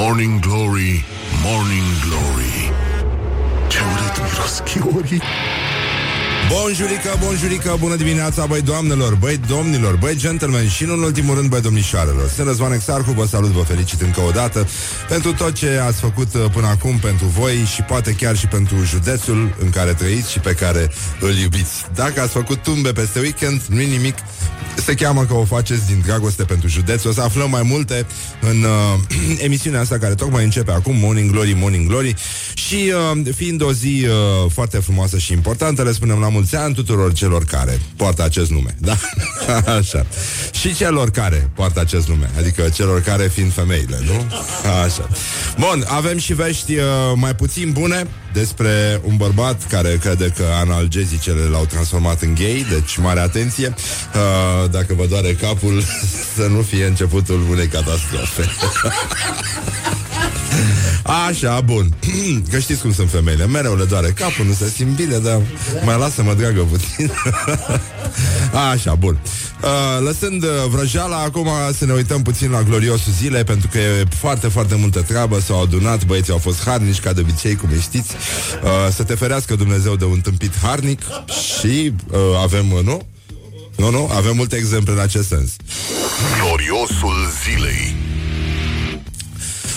Morning Glory, Morning Glory. Ce urât miros chiorii Bonjurică, bonjurică, bună dimineața, băi doamnelor, băi domnilor, băi gentlemen și, nu în ultimul rând, băi domnișoarelor. Sunt Răzvan Exarhu, vă salut, vă felicit încă o dată pentru tot ce ați făcut uh, până acum pentru voi și poate chiar și pentru județul în care trăiți și pe care îl iubiți. Dacă ați făcut tumbe peste weekend, nu nimic, se cheamă că o faceți din dragoste pentru județ. O să aflăm mai multe în uh, emisiunea asta care tocmai începe acum, Morning Glory, Morning Glory. Și uh, fiind o zi uh, foarte frumoasă și importantă, le spunem la mulți ani tuturor celor care poartă acest nume. Da? Așa. Și celor care poartă acest nume. Adică celor care fiind femeile, nu? Așa. Bun, avem și vești uh, mai puțin bune despre un bărbat care crede că analgezicele l-au transformat în gay, deci mare atenție. Uh, dacă vă doare capul, să nu fie începutul unei catastrofe. Așa, bun. Că știți cum sunt femeile. Mereu le doare capul, nu se simt bine, dar mai lasă-mă dragă puțin. Așa, bun. Uh, lăsând uh, vrăjeala, acum să ne uităm puțin la gloriosul zile, pentru că e foarte, foarte multă treabă. S-au adunat, băieții au fost harnici, ca de obicei, cum știți. Uh, să te ferească Dumnezeu de un tâmpit harnic și uh, avem, uh, nu? Nu, nu, avem multe exemple în acest sens. Gloriosul zilei.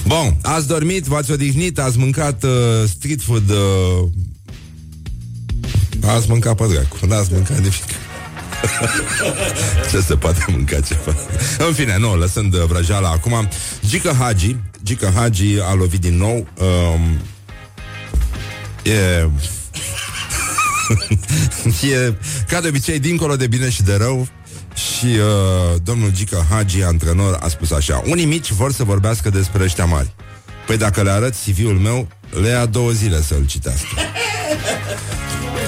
Bun, ați dormit, v-ați odihnit, ați mâncat uh, street food uh, Ați mâncat pe dracu, n-ați mâncat nimic Ce se poate mânca ceva? În fine, nu, lăsând uh, vrăjeala acum. Gica Hagi Gica Hagi a lovit din nou um, E e, ca de obicei, dincolo de bine și de rău, și uh, domnul Gica Hagi, antrenor, a spus așa Unii mici vor să vorbească despre ăștia mari. Păi dacă le arăt CV-ul meu Le ia două zile să-l citească.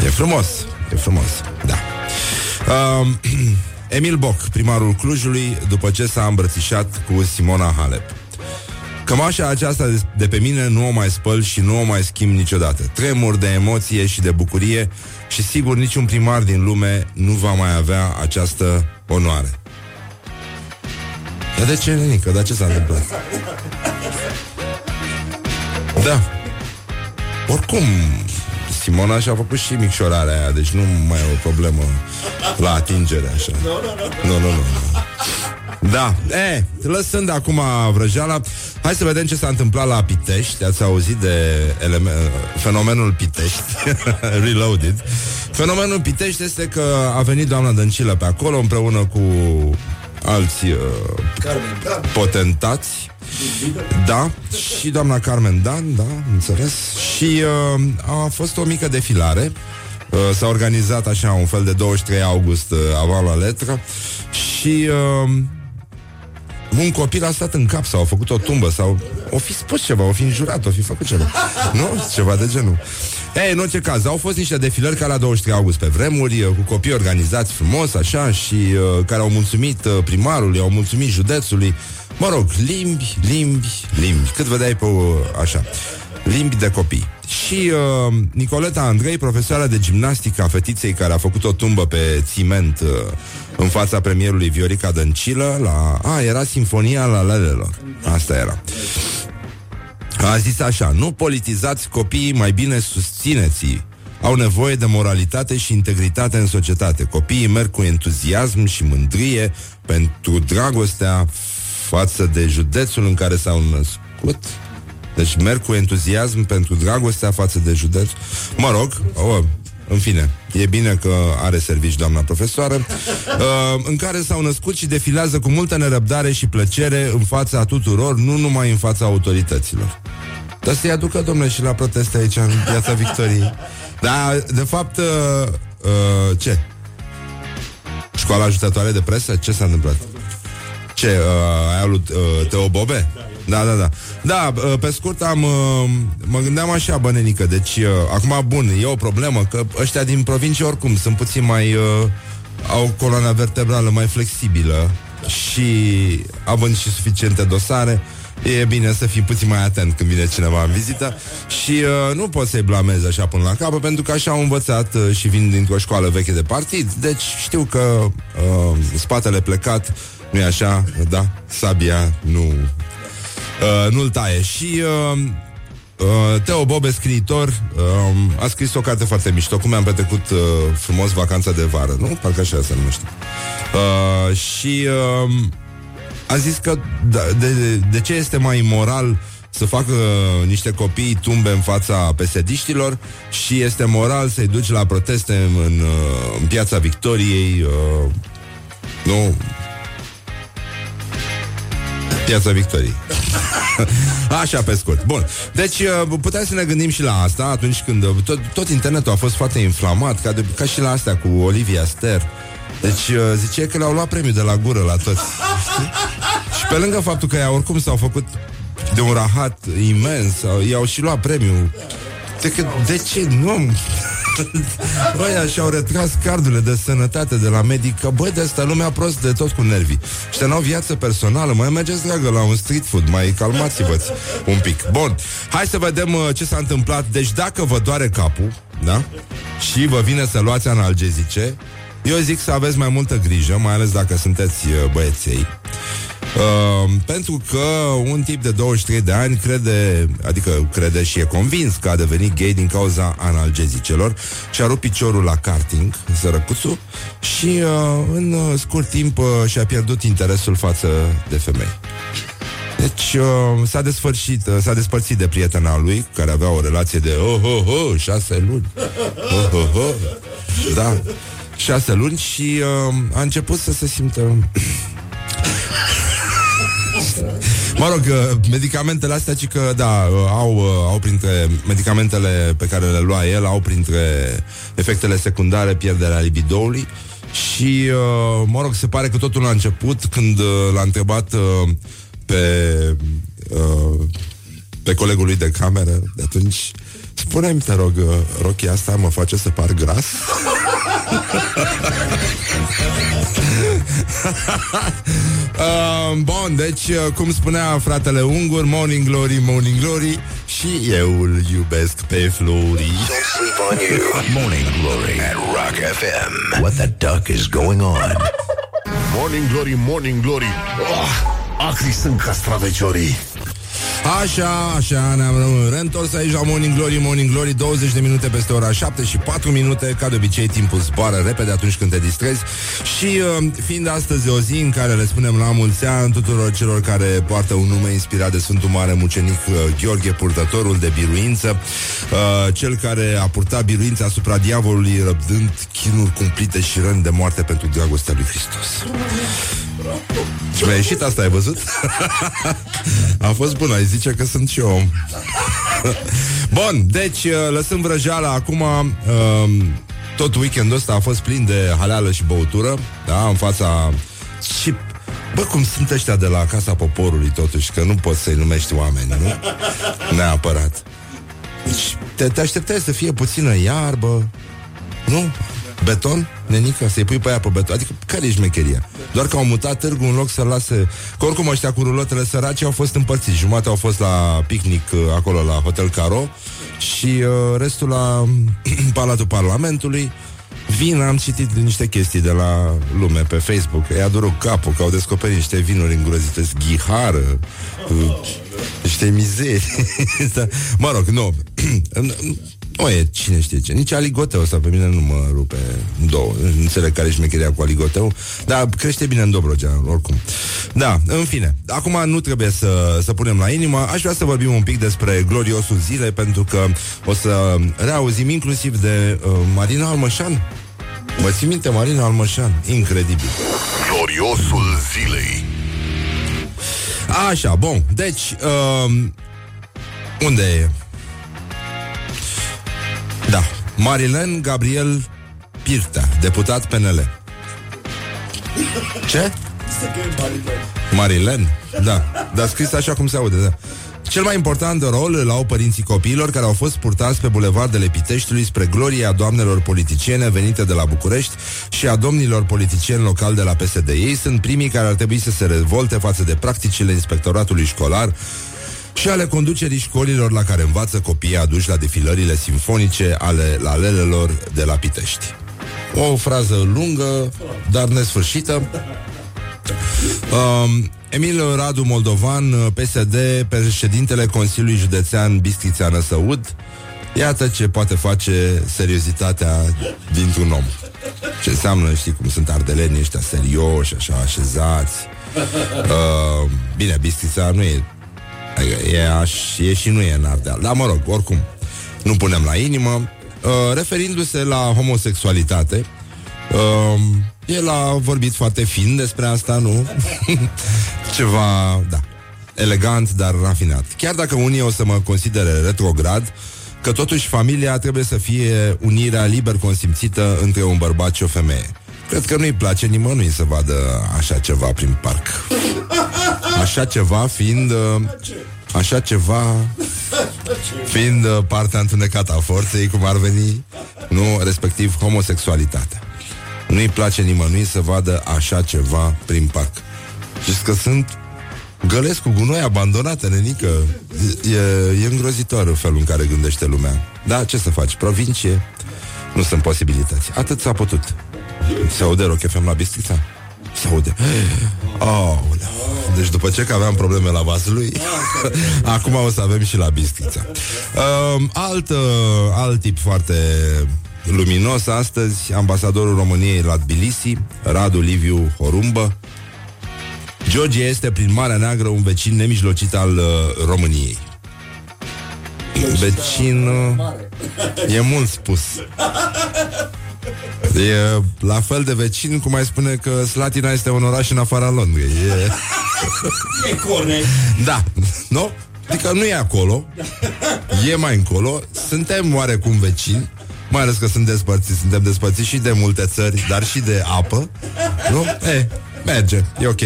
E frumos E frumos, da. Uh, Emil Boc, primarul Clujului După ce s-a îmbrățișat cu Simona Halep Cămașa aceasta de pe mine nu o mai spăl și nu o mai schimb niciodată. Tremur de emoție și de bucurie și sigur niciun primar din lume nu va mai avea această onoare. Dar de ce, Lenică? Dar ce s-a întâmplat? Da. Oricum, Simona și-a făcut și micșorarea aia, deci nu mai e o problemă la atingere, așa. Nu, nu, nu. Nu. Da, e, lăsând acum vrăjeala Hai să vedem ce s-a întâmplat la Pitești. Ați auzit de eleme- fenomenul Pitești? Reloaded. Fenomenul Pitești este că a venit doamna Dăncilă pe acolo Împreună cu alți uh, Carmen, da. potentați. Da, și doamna Carmen Dan, da, înțeles. Și uh, a fost o mică defilare. Uh, S-a organizat așa un fel de 23 august uh, avant la letră. Și uh, un copil a stat în cap sau a făcut o tumbă sau o fi spus ceva, o fi înjurat, o fi făcut ceva. nu? Ceva de genul. Ei, în orice caz, au fost niște defilări ca la 23 august pe vremuri, cu copii organizați frumos, așa, și uh, care au mulțumit uh, primarului, au mulțumit județului. Mă rog, limbi, limbi, limbi. Cât vedeai pe uh, așa. Limbi de copii. Și uh, Nicoleta Andrei, profesoara de gimnastică a fetiței care a făcut o tumbă pe ciment uh, în fața premierului Viorica Dăncilă la... A, era Sinfonia la Lelelor. Asta era. A zis așa, nu politizați copiii, mai bine susțineți au nevoie de moralitate și integritate în societate. Copiii merg cu entuziasm și mândrie pentru dragostea față de județul în care s-au născut. Deci merg cu entuziasm pentru dragostea față de județ. Mă rog, oh, în fine, e bine că are servici doamna profesoară, uh, în care s-au născut și defilează cu multă nerăbdare și plăcere în fața tuturor, nu numai în fața autorităților. Dar să-i aducă, domnule, și la proteste aici, în piața Victoriei. Dar, de fapt, uh, uh, ce? Școala ajutătoare de presă? Ce s-a întâmplat? Ce? Uh, aia lui uh, Teo Bobe? Da, da, da. Da, uh, pe scurt am uh, mă gândeam așa, bănenică, deci uh, acum bun, e o problemă că ăștia din provincie oricum sunt puțin mai au coloana vertebrală mai flexibilă și având și suficiente dosare, e bine să fii puțin mai atent când vine cineva în vizită și uh, nu poți să-i blamezi așa până la capă, pentru că așa au învățat uh, și vin dintr-o școală veche de partid, deci știu că uh, spatele plecat, nu e așa, da, sabia nu uh, nu-l taie. Și uh, uh, Teo Bobe, scriitor, uh, a scris o carte foarte mișto, cum am petrecut uh, frumos vacanța de vară, nu? Parcă așa se numește. Uh, și uh, a zis că da, de, de, de ce este mai moral să facă uh, niște copii tumbe în fața pesediștilor și este moral să-i duci la proteste în, în, uh, în piața Victoriei, uh, nu, Piața Victoriei. Așa pe scurt. Bun. Deci uh, putem să ne gândim și la asta atunci când uh, tot, tot internetul a fost foarte inflamat, ca, de, ca și la astea cu Olivia Ster. Deci uh, zice că le-au luat premiul de la gură la toți. Știi? Și pe lângă faptul că ea oricum s-au făcut de un rahat imens, i-au și luat premiul. De, că, de ce? Nu... Băi, și-au retras cardurile de sănătate de la medic Că băi, de asta lumea prost de tot cu nervii Și n-au viață personală Mai mergeți, dragă, la un street food Mai calmați-vă un pic Bun, hai să vedem uh, ce s-a întâmplat Deci dacă vă doare capul Da? Și vă vine să luați analgezice Eu zic să aveți mai multă grijă Mai ales dacă sunteți uh, băieței Uh, pentru că un tip de 23 de ani crede, adică crede și e convins că a devenit gay din cauza analgezicelor și a rupt piciorul la karting, sărăcuțul, și uh, în uh, scurt timp uh, și-a pierdut interesul față de femei. Deci uh, s-a desfărșit, uh, s-a despărțit de prietena lui, care avea o relație de oh, oh, oh, șase luni. Oh, oh, oh. Da, șase luni și uh, a început să se simtă Mă rog, uh, medicamentele astea, ci că, da, uh, au, uh, au printre medicamentele pe care le lua el, au printre efectele secundare pierderea libidoului și, mă rog, se pare că totul a început când l-a întrebat pe, pe colegul lui de cameră de atunci Spune-mi, te rog, rochia asta mă face să par gras? uh, bun, deci, uh, cum spunea fratele ungur, Morning Glory, Morning Glory Și eu îl iubesc pe Flori. Morning Glory at Rock FM What the duck is going on? Morning Glory, Morning Glory. Oh, Acri sunt castraveciorii Așa, așa, ne-am reîntors aici la Morning Glory, Morning Glory 20 de minute peste ora 7 și 4 minute Ca de obicei, timpul zboară repede atunci când te distrezi. Și uh, fiind astăzi o zi în care le spunem la mulți ani Tuturor celor care poartă un nume inspirat de Sfântul Mare Mucenic uh, Gheorghe, purtătorul de biruință uh, Cel care a purtat biruința asupra diavolului Răbdând chinuri cumplite și răni de moarte pentru dragostea lui Hristos. Și mi-a ieșit asta, ai văzut? a fost bună, ai zice că sunt și eu om. Bun, deci uh, lăsăm vrăjeala acum uh, Tot weekendul ăsta a fost plin de haleală și băutură Da, în fața Și Bă, cum sunt ăștia de la Casa Poporului totuși Că nu poți să-i numești oameni, nu? Neapărat deci, te, te așteptai să fie puțină iarbă Nu? Beton? Nenica? Să-i pui pe aia pe beton? Adică care e șmecheria? Doar că au mutat târgul în loc să lase... Că oricum ăștia cu rulotele săraci au fost împărțiți. Jumate au fost la picnic uh, acolo la Hotel Caro și uh, restul la Palatul Parlamentului. Vin, am citit niște chestii de la lume pe Facebook E adoră capul, că au descoperit niște vinuri îngrozite Ghihară uh, Niște mizerii Mă rog, nu Nu e cine știe ce. Nici aligoteu ăsta pe mine nu mă rupe în două. Înțeleg care e șmecheria cu aligoteu, dar crește bine în Dobrogea, oricum. Da, în fine. Acum nu trebuie să, să punem la inimă. Aș vrea să vorbim un pic despre gloriosul zilei, pentru că o să reauzim inclusiv de uh, Marina Almășan. Mă ții minte, Marina Almășan? Incredibil. Gloriosul zilei. Așa, bun. Deci, uh, unde e? Da. Marilen Gabriel Pirtea, deputat PNL. Ce? Marilen? Da. Dar scris așa cum se aude, da. Cel mai important rol îl au părinții copiilor care au fost purtați pe bulevardele Piteștiului spre gloria doamnelor politiciene venite de la București și a domnilor politicieni locali de la PSD. Ei sunt primii care ar trebui să se revolte față de practicile inspectoratului școlar și ale conducerii școlilor la care învață copiii aduși la defilările simfonice ale lalelelor de la Pitești. O frază lungă, dar nesfârșită. Um, Emil Radu Moldovan, uh, PSD, președintele Consiliului Județean Bistrița Năsăud. Iată ce poate face seriozitatea dintr-un om. Ce înseamnă, știi cum sunt ardelenii ăștia serioși, așa, așezați. Uh, bine, Bistrița nu e E, aș, e și nu e în Ardeal. Dar mă rog, oricum, nu punem la inimă. Uh, referindu-se la homosexualitate, uh, el a vorbit foarte fin despre asta, nu? Ceva, da, elegant, dar rafinat. Chiar dacă unii o să mă considere retrograd, că totuși familia trebuie să fie unirea liber consimțită între un bărbat și o femeie. Cred că nu-i place nimănui să vadă așa ceva prin parc. Așa ceva fiind... Uh, așa ceva fiind uh, partea întunecată a forței, cum ar veni, nu, respectiv homosexualitatea. Nu-i place nimănui să vadă așa ceva prin parc. Știți că sunt gălesc cu gunoi abandonate, nenică. E, e îngrozitor felul în care gândește lumea. Da, ce să faci? Provincie? Nu sunt posibilități. Atât s-a putut. Se aude Rock FM la Bistrița? Se aude. Oh, deci după ce că aveam probleme la Vaslui, acum o să avem și la Bistrița. Uh, alt, uh, alt tip foarte luminos astăzi, ambasadorul României la Tbilisi, Radu Liviu Horumbă. Georgia este prin Marea Neagră un vecin nemijlocit al uh, României. Vecin... Uh, e mult spus. E la fel de vecin cum mai spune că Slatina este un oraș în afara Londrei. E, e corect. Da, nu? Adică nu e acolo, e mai încolo, suntem oarecum vecini, mai ales că sunt despărțiți, suntem despărțiți și de multe țări, dar și de apă, nu? E, merge, e ok.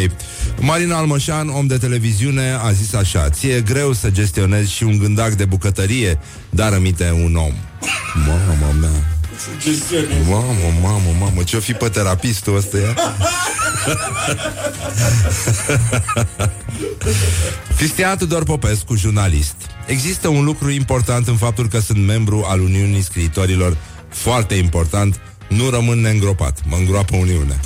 Marina Almășan, om de televiziune, a zis așa Ție e greu să gestionezi și un gândac de bucătărie, dar rămite un om. Mama mea, Mamă, mamă, mamă, ce-o fi pe terapistul ăsta ea? Cristian Tudor Popescu, jurnalist Există un lucru important în faptul că sunt membru al Uniunii Scriitorilor Foarte important Nu rămân neîngropat Mă îngroapă Uniunea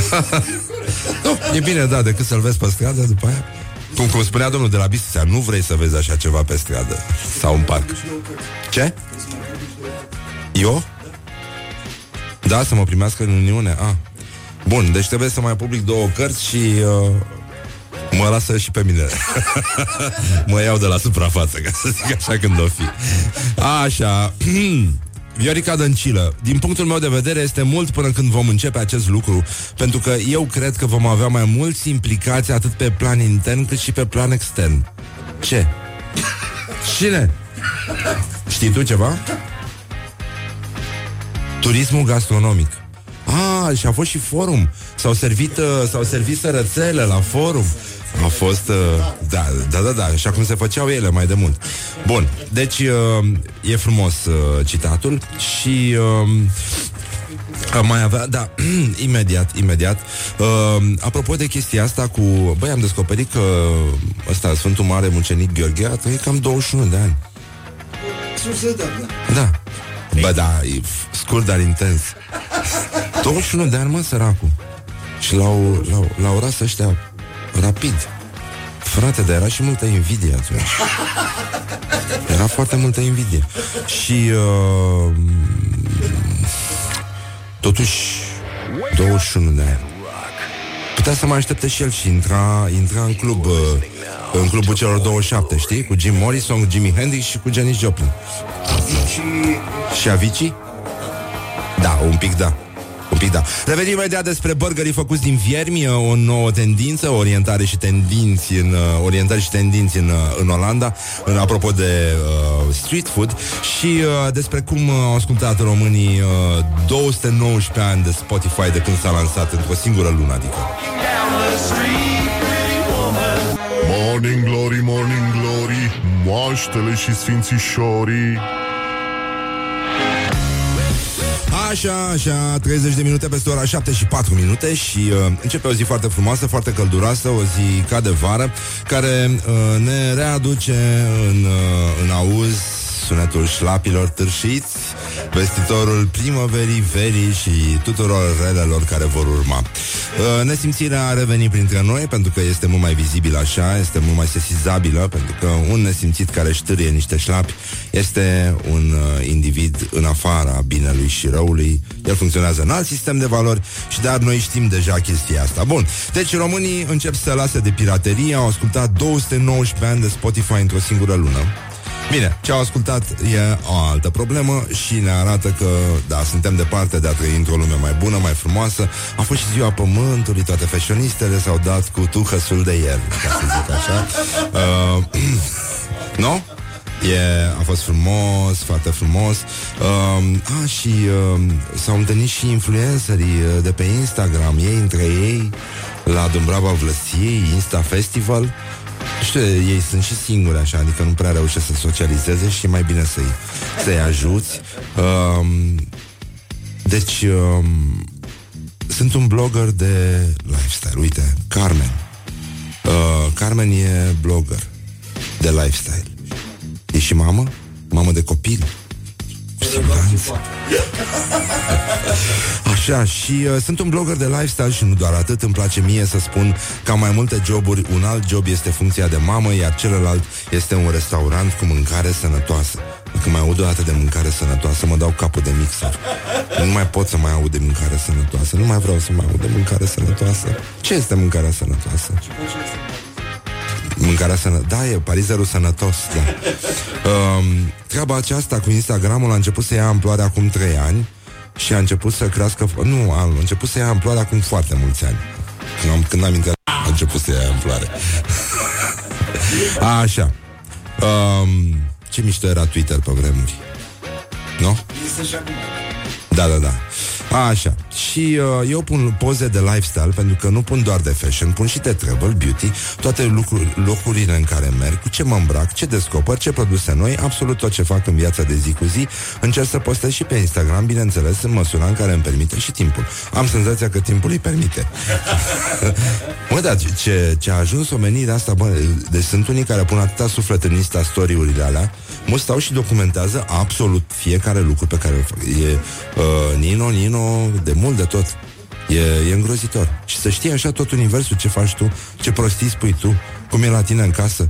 nu, E bine, da, decât să-l vezi pe stradă după aia cum, cum spunea domnul de la Bistrița, nu vrei să vezi așa ceva pe stradă sau în parc. Ce? Eu? Da, să mă primească în Uniune? Ah. Bun, deci trebuie să mai public două cărți și uh, mă lasă și pe mine. mă iau de la suprafață, ca să zic așa când o fi. Așa. Viorica Dăncilă, din punctul meu de vedere este mult până când vom începe acest lucru, pentru că eu cred că vom avea mai mulți implicați atât pe plan intern cât și pe plan extern. Ce? Cine? Știi tu ceva? Turismul gastronomic. Ah, și a fost și forum. S-au servit, uh, s-au servit sărățele la forum. A fost, uh, da, da, da, da, așa cum se făceau ele mai de mult. Bun, deci uh, e frumos uh, citatul și uh, mai avea, da, imediat, imediat. Uh, apropo de chestia asta cu, băi, am descoperit că ăsta, Sfântul Mare Mucenic Gheorghe a trăit cam 21 de ani. Da. Bă, da, e scurt, dar intens. 21 de ani, mă, săracul. Și l-au, l-au, l-au ras ăștia rapid. Frate, dar era și multă invidie atunci. Era foarte multă invidie. Și uh, Totuși 21 de ani Putea să mai aștepte și el și intra, intra în club uh, În clubul celor 27, știi? Cu Jim Morrison, Jimi Hendrix și cu Janis Joplin Și Avicii? Da, un pic da. Un pic da. Revenim imediat despre burgerii făcuți din viermi, o nouă tendință, orientare și tendinți în uh, orientare și tendinți în, uh, în Olanda, în apropo de uh, street food și uh, despre cum uh, au ascultat românii uh, 219 ani de Spotify de când s-a lansat într-o singură lună, adică. Morning glory, morning glory, moaștele și sfințișorii Așa, așa, 30 de minute peste ora 7 și 4 minute și uh, începe o zi foarte frumoasă, foarte călduroasă, o zi ca de vară, care uh, ne readuce în, uh, în auz sunetul șlapilor târșiți, vestitorul primăverii, verii și tuturor relelor care vor urma. Uh, nesimțirea a revenit printre noi pentru că este mult mai vizibil așa, este mult mai sesizabilă, pentru că un nesimțit care ștârie niște șlapi este un uh, individ în afara binelui și răului. El funcționează în alt sistem de valori și dar noi știm deja chestia asta. Bun, deci românii încep să lase de piraterie, au ascultat 219 ani de Spotify într-o singură lună. Bine, ce au ascultat e o altă problemă și ne arată că, da, suntem departe de a trăi într-o lume mai bună, mai frumoasă. A fost și ziua pământului, toate fashionistele s-au dat cu tuhăsul de ieri, ca să zic așa. Uh, nu? E, a fost frumos, foarte frumos. Uh, a, și uh, s-au întâlnit și influencerii uh, de pe Instagram, ei între ei, la Dumbrava Vlăsiei, Insta Festival. Știu, ei sunt și singuri așa, adică nu prea reușesc să socializeze și e mai bine să-i, să-i ajuți. Um, deci, um, sunt un blogger de lifestyle. Uite, Carmen. Uh, Carmen e blogger de lifestyle. E și mamă? Mamă de copil? Așa, și uh, sunt un blogger de lifestyle și nu doar atât, îmi place mie să spun că am mai multe joburi, un alt job este funcția de mamă, iar celălalt este un restaurant cu mâncare sănătoasă. Când mai aud o dată de mâncare sănătoasă, mă dau capul de mixer. Nu mai pot să mai aud de mâncare sănătoasă, nu mai vreau să mai aud de mâncare sănătoasă. Ce este mâncarea sănătoasă? Mâncarea sănătoasă. Da, e parizerul sănătos, da. Um, treaba aceasta cu Instagramul a început să ia amploare acum 3 ani și a început să crească... Nu, a început să ia amploare acum foarte mulți ani. Când am, când am intrat, a început să ia amploare. a, așa. Um, ce mișto era Twitter pe vremuri. Nu? Da, da, da. A, așa. Și uh, eu pun poze de lifestyle pentru că nu pun doar de fashion, pun și de travel, beauty, toate lucruri, locurile în care merg, cu ce mă îmbrac, ce descoper, ce produse noi, absolut tot ce fac în viața de zi cu zi. Încerc să postez și pe Instagram, bineînțeles, în măsura în care îmi permite și timpul. Am senzația că timpul îi permite. mă, da, ce, ce a ajuns omenirea asta, bă, deci sunt unii care pun atâta suflet în Insta story-urile alea, mă stau și documentează absolut fiecare lucru pe care îl fac. E uh, Nino, Nino, de mult de tot. E, e îngrozitor. Și să știi așa tot universul ce faci tu, ce prostii spui tu, cum e la tine în casă.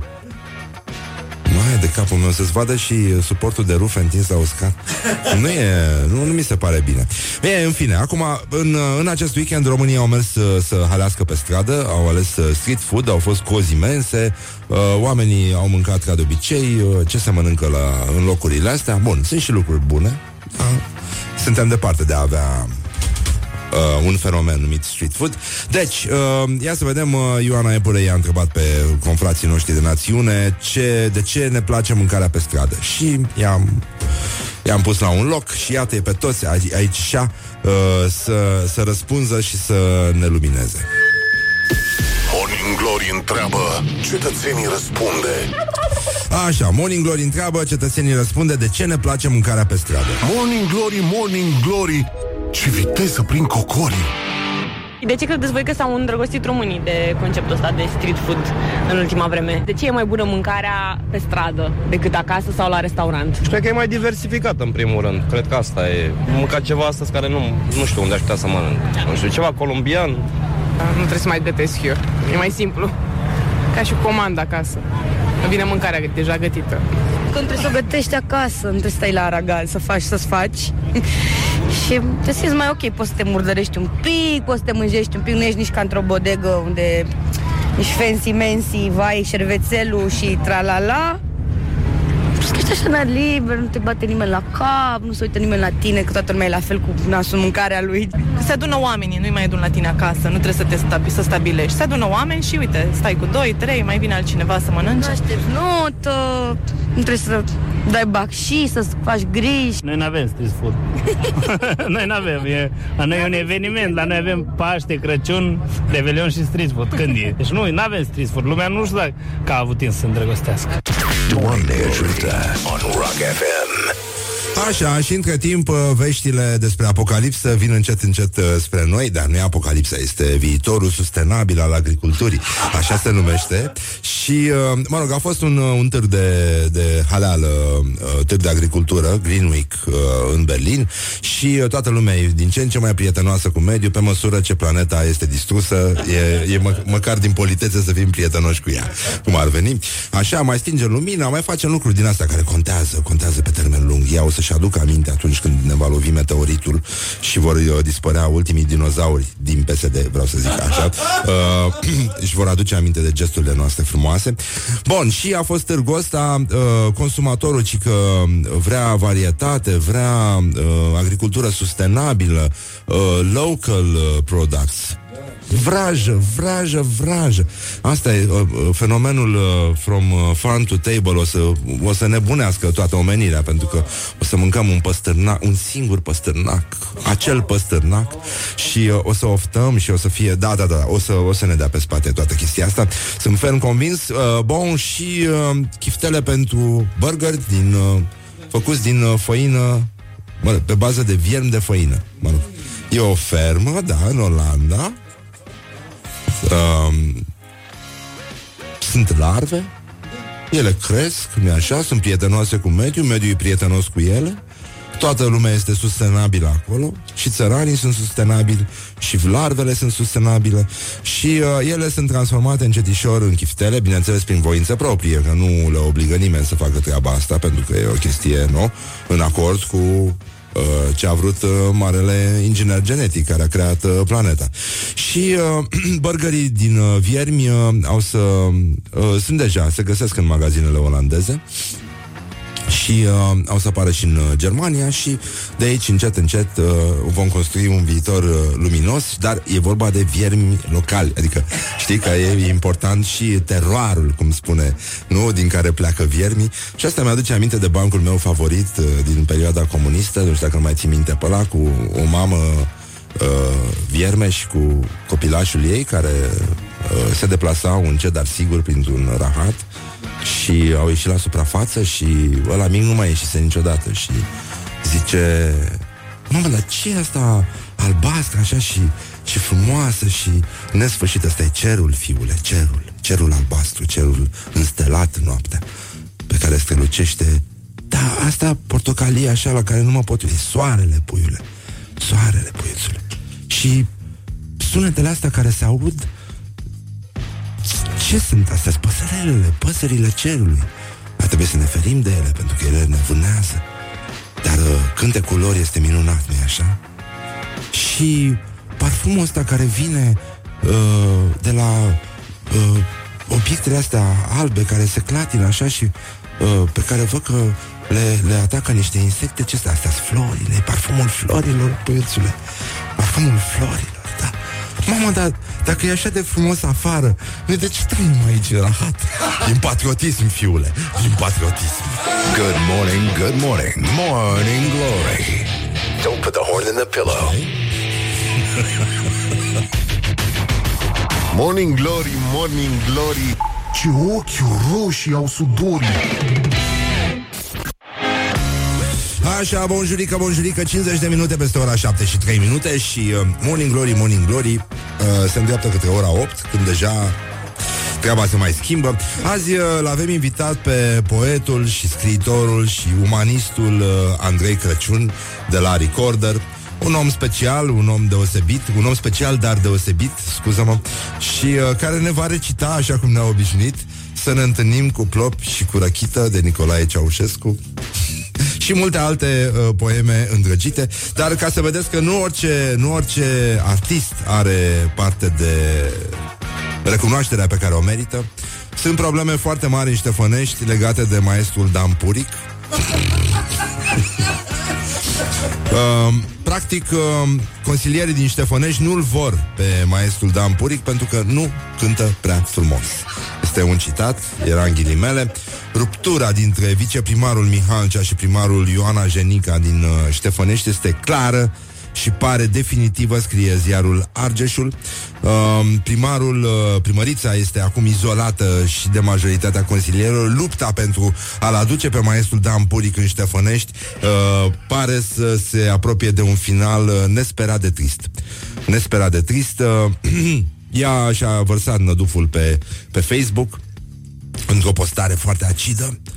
Mai de capul meu să-ți vadă și suportul de rufe întins la uscat. Nu e, nu, nu mi se pare bine. E, în fine, acum, în, în acest weekend, România au mers să, să halească pe stradă, au ales uh, street food, au fost cozi imense, uh, oamenii au mâncat ca de obicei, uh, ce se mănâncă la, în locurile astea. Bun, sunt și lucruri bune. Da? Suntem departe de a avea uh, un fenomen numit street food. Deci, uh, ia să vedem, uh, Ioana Epure i-a întrebat pe confrații noștri de națiune ce, de ce ne place mâncarea pe stradă. Și i-am, i-am pus la un loc și iată pe toți aici, aici așa, uh, să, să răspunză și să ne lumineze. Morning Glory întreabă, cetățenii răspunde. Așa, Morning Glory întreabă, cetățenii răspunde de ce ne place mâncarea pe stradă. Morning Glory, Morning Glory, ce viteză prin cocorii. De ce credeți voi că s-au îndrăgostit românii de conceptul ăsta de street food în ultima vreme? De ce e mai bună mâncarea pe stradă decât acasă sau la restaurant? Cred că e mai diversificat în primul rând. Cred că asta e. Mânca ceva astăzi care nu, nu știu unde aș putea să mănânc. Nu știu, ceva colombian. Nu trebuie să mai gătesc eu. E mai simplu. Ca și comand acasă. Vine mâncarea deja gătită. Când trebuie să o gătești acasă, nu trebuie să stai la aragal să faci, să-ți faci. și te simți mai ok, poți să te murdărești un pic, poți să te mânjești un pic, nu ești nici ca într-o bodegă unde ești fancy mancy, vai, șervețelul și tralala. Plus că ești așa mai liber, nu te bate nimeni la cap, nu se uită nimeni la tine, că toată lumea e la fel cu nasul mâncarea lui. Se adună oamenii, nu-i mai adun la tine acasă, nu trebuie să te stabi, să stabilești. Se adună oameni și uite, stai cu doi, trei, mai vine altcineva să mănânce. Nu aștepți notă, nu trebuie să dai bac și să faci griji. Noi nu avem street food. noi nu avem. E, la noi e un eveniment. La noi avem Paște, Crăciun, Revelion și street food. Când e? Deci nu, nu avem street food. Lumea nu știu dacă a avut timp să se îndrăgostească. Doamne ajută on Rock FM. Așa, și între timp uh, veștile despre apocalipsă vin încet încet uh, spre noi, dar nu e apocalipsa, este viitorul sustenabil al agriculturii, așa se numește. Și, uh, mă rog, a fost un, un târg de, de haleală, târg de agricultură, Green Week, în Berlin și toată lumea e din ce în ce mai prietenoasă cu mediul, pe măsură ce planeta este distrusă, e, e mă, măcar din politețe să fim prietenoși cu ea, cum ar veni. Așa, mai stingem lumina, mai facem lucruri din astea care contează, contează pe termen lung. Ea o să să-și aducă aminte atunci când ne va lovi meteoritul și vor uh, dispărea ultimii dinozauri din PSD, vreau să zic așa. Uh, își vor aduce aminte de gesturile noastre frumoase. Bun, și a fost târgul ăsta, uh, consumatorul ci că vrea varietate, vrea uh, agricultură sustenabilă, uh, local uh, products. Vrajă, vrajă, vrajă. Asta e uh, uh, fenomenul uh, from uh, farm to table. O să, o să nebunească toată omenirea, pentru că o să mâncăm un păstârnac, un singur păstârnac, acel păstârnac și uh, o să oftăm și o să fie, da, da, da, o să, o să ne dea pe spate toată chestia asta. Sunt ferm convins. Uh, bun, și uh, chiftele pentru burger din, uh, făcuți din uh, făină, mă, pe bază de vierm de făină. Mă rog. E o fermă, da, în Olanda, Um, sunt larve, ele cresc, nu așa, sunt prietenoase cu mediul, mediul e prietenos cu ele, toată lumea este sustenabilă acolo și țăranii sunt sustenabili și larvele sunt sustenabile și uh, ele sunt transformate încetișor în chiftele, bineînțeles prin voință proprie, că nu le obligă nimeni să facă treaba asta, pentru că e o chestie, nu, în acord cu uh, ce a vrut uh, marele inginer genetic care a creat uh, planeta. Și uh, burgerii din uh, viermi uh, au să... Uh, sunt deja, se găsesc în magazinele olandeze și uh, au să apară și în uh, Germania și de aici încet încet uh, vom construi un viitor uh, luminos, dar e vorba de viermi locali, adică știi că e important și teroarul, cum spune, nu, din care pleacă viermi și asta mi-aduce aminte de bancul meu favorit uh, din perioada comunistă, nu știu dacă mai ții minte pe ăla, cu o mamă uh, vierme și cu copilașul ei care uh, se deplasau încet, dar sigur printr-un rahat și au ieșit la suprafață și ăla mic nu mai ieșise niciodată și zice Mamă, dar ce e asta albastră așa și, și frumoasă și nesfârșită? Asta e cerul, fiule, cerul, cerul albastru, cerul înstelat noaptea pe care strălucește da, asta portocalie așa la care nu mă pot uita. Soarele, puiule. Soarele, puiuțule. Și sunetele astea care se aud ce sunt astea? Păsărelele, păsările cerului. Ar trebui să ne ferim de ele, pentru că ele ne vânează. Dar uh, cântecul lor este minunat, nu așa? Și parfumul ăsta care vine uh, de la uh, obiectele astea albe care se clatină așa și uh, pe care văd că le, le atacă niște insecte, ce astea? Astea florile, parfumul florilor, băiețule. Parfumul florilor. Mama, dar dacă e așa de frumos afară, noi de ce trăim aici rahat? Din patriotism, fiule, din patriotism. Good morning, good morning, morning glory. Don't put the horn in the pillow. morning glory, morning glory. Ce ochi roșii au sudorii. Așa, bonjurică, bonjurică 50 de minute peste ora 7 și 3 minute Și uh, Morning Glory, Morning Glory uh, Se îndreaptă către ora 8 Când deja treaba se mai schimbă. Azi uh, l-avem invitat pe poetul și scriitorul și umanistul uh, Andrei Crăciun De la Recorder. Un om special, un om deosebit, un om special, dar deosebit, scuză-mă, și uh, care ne va recita, așa cum ne-a obișnuit, să ne întâlnim cu plop și cu răchită de Nicolae Ceaușescu și multe alte uh, poeme îndrăgite, dar ca să vedeți că nu orice, nu orice artist are parte de recunoașterea pe care o merită. Sunt probleme foarte mari în Ștefănești legate de maestrul Dan Puric. Uh, practic, uh, consilierii din Ștefănești nu-l vor pe maestrul Dan Puric pentru că nu cântă prea frumos. Este un citat, era în ghilimele. Ruptura dintre viceprimarul Mihalcea și primarul Ioana Jenica din uh, Ștefănești este clară și pare definitivă, scrie ziarul Argeșul. Uh, primarul, uh, primărița este acum izolată și de majoritatea consilierilor. Lupta pentru a-l aduce pe maestrul Dan Puric în Ștefănești uh, pare să se apropie de un final uh, nesperat de trist. Nesperat de trist. Uh, ea și-a vărsat năduful pe, pe Facebook într-o postare foarte acidă uh,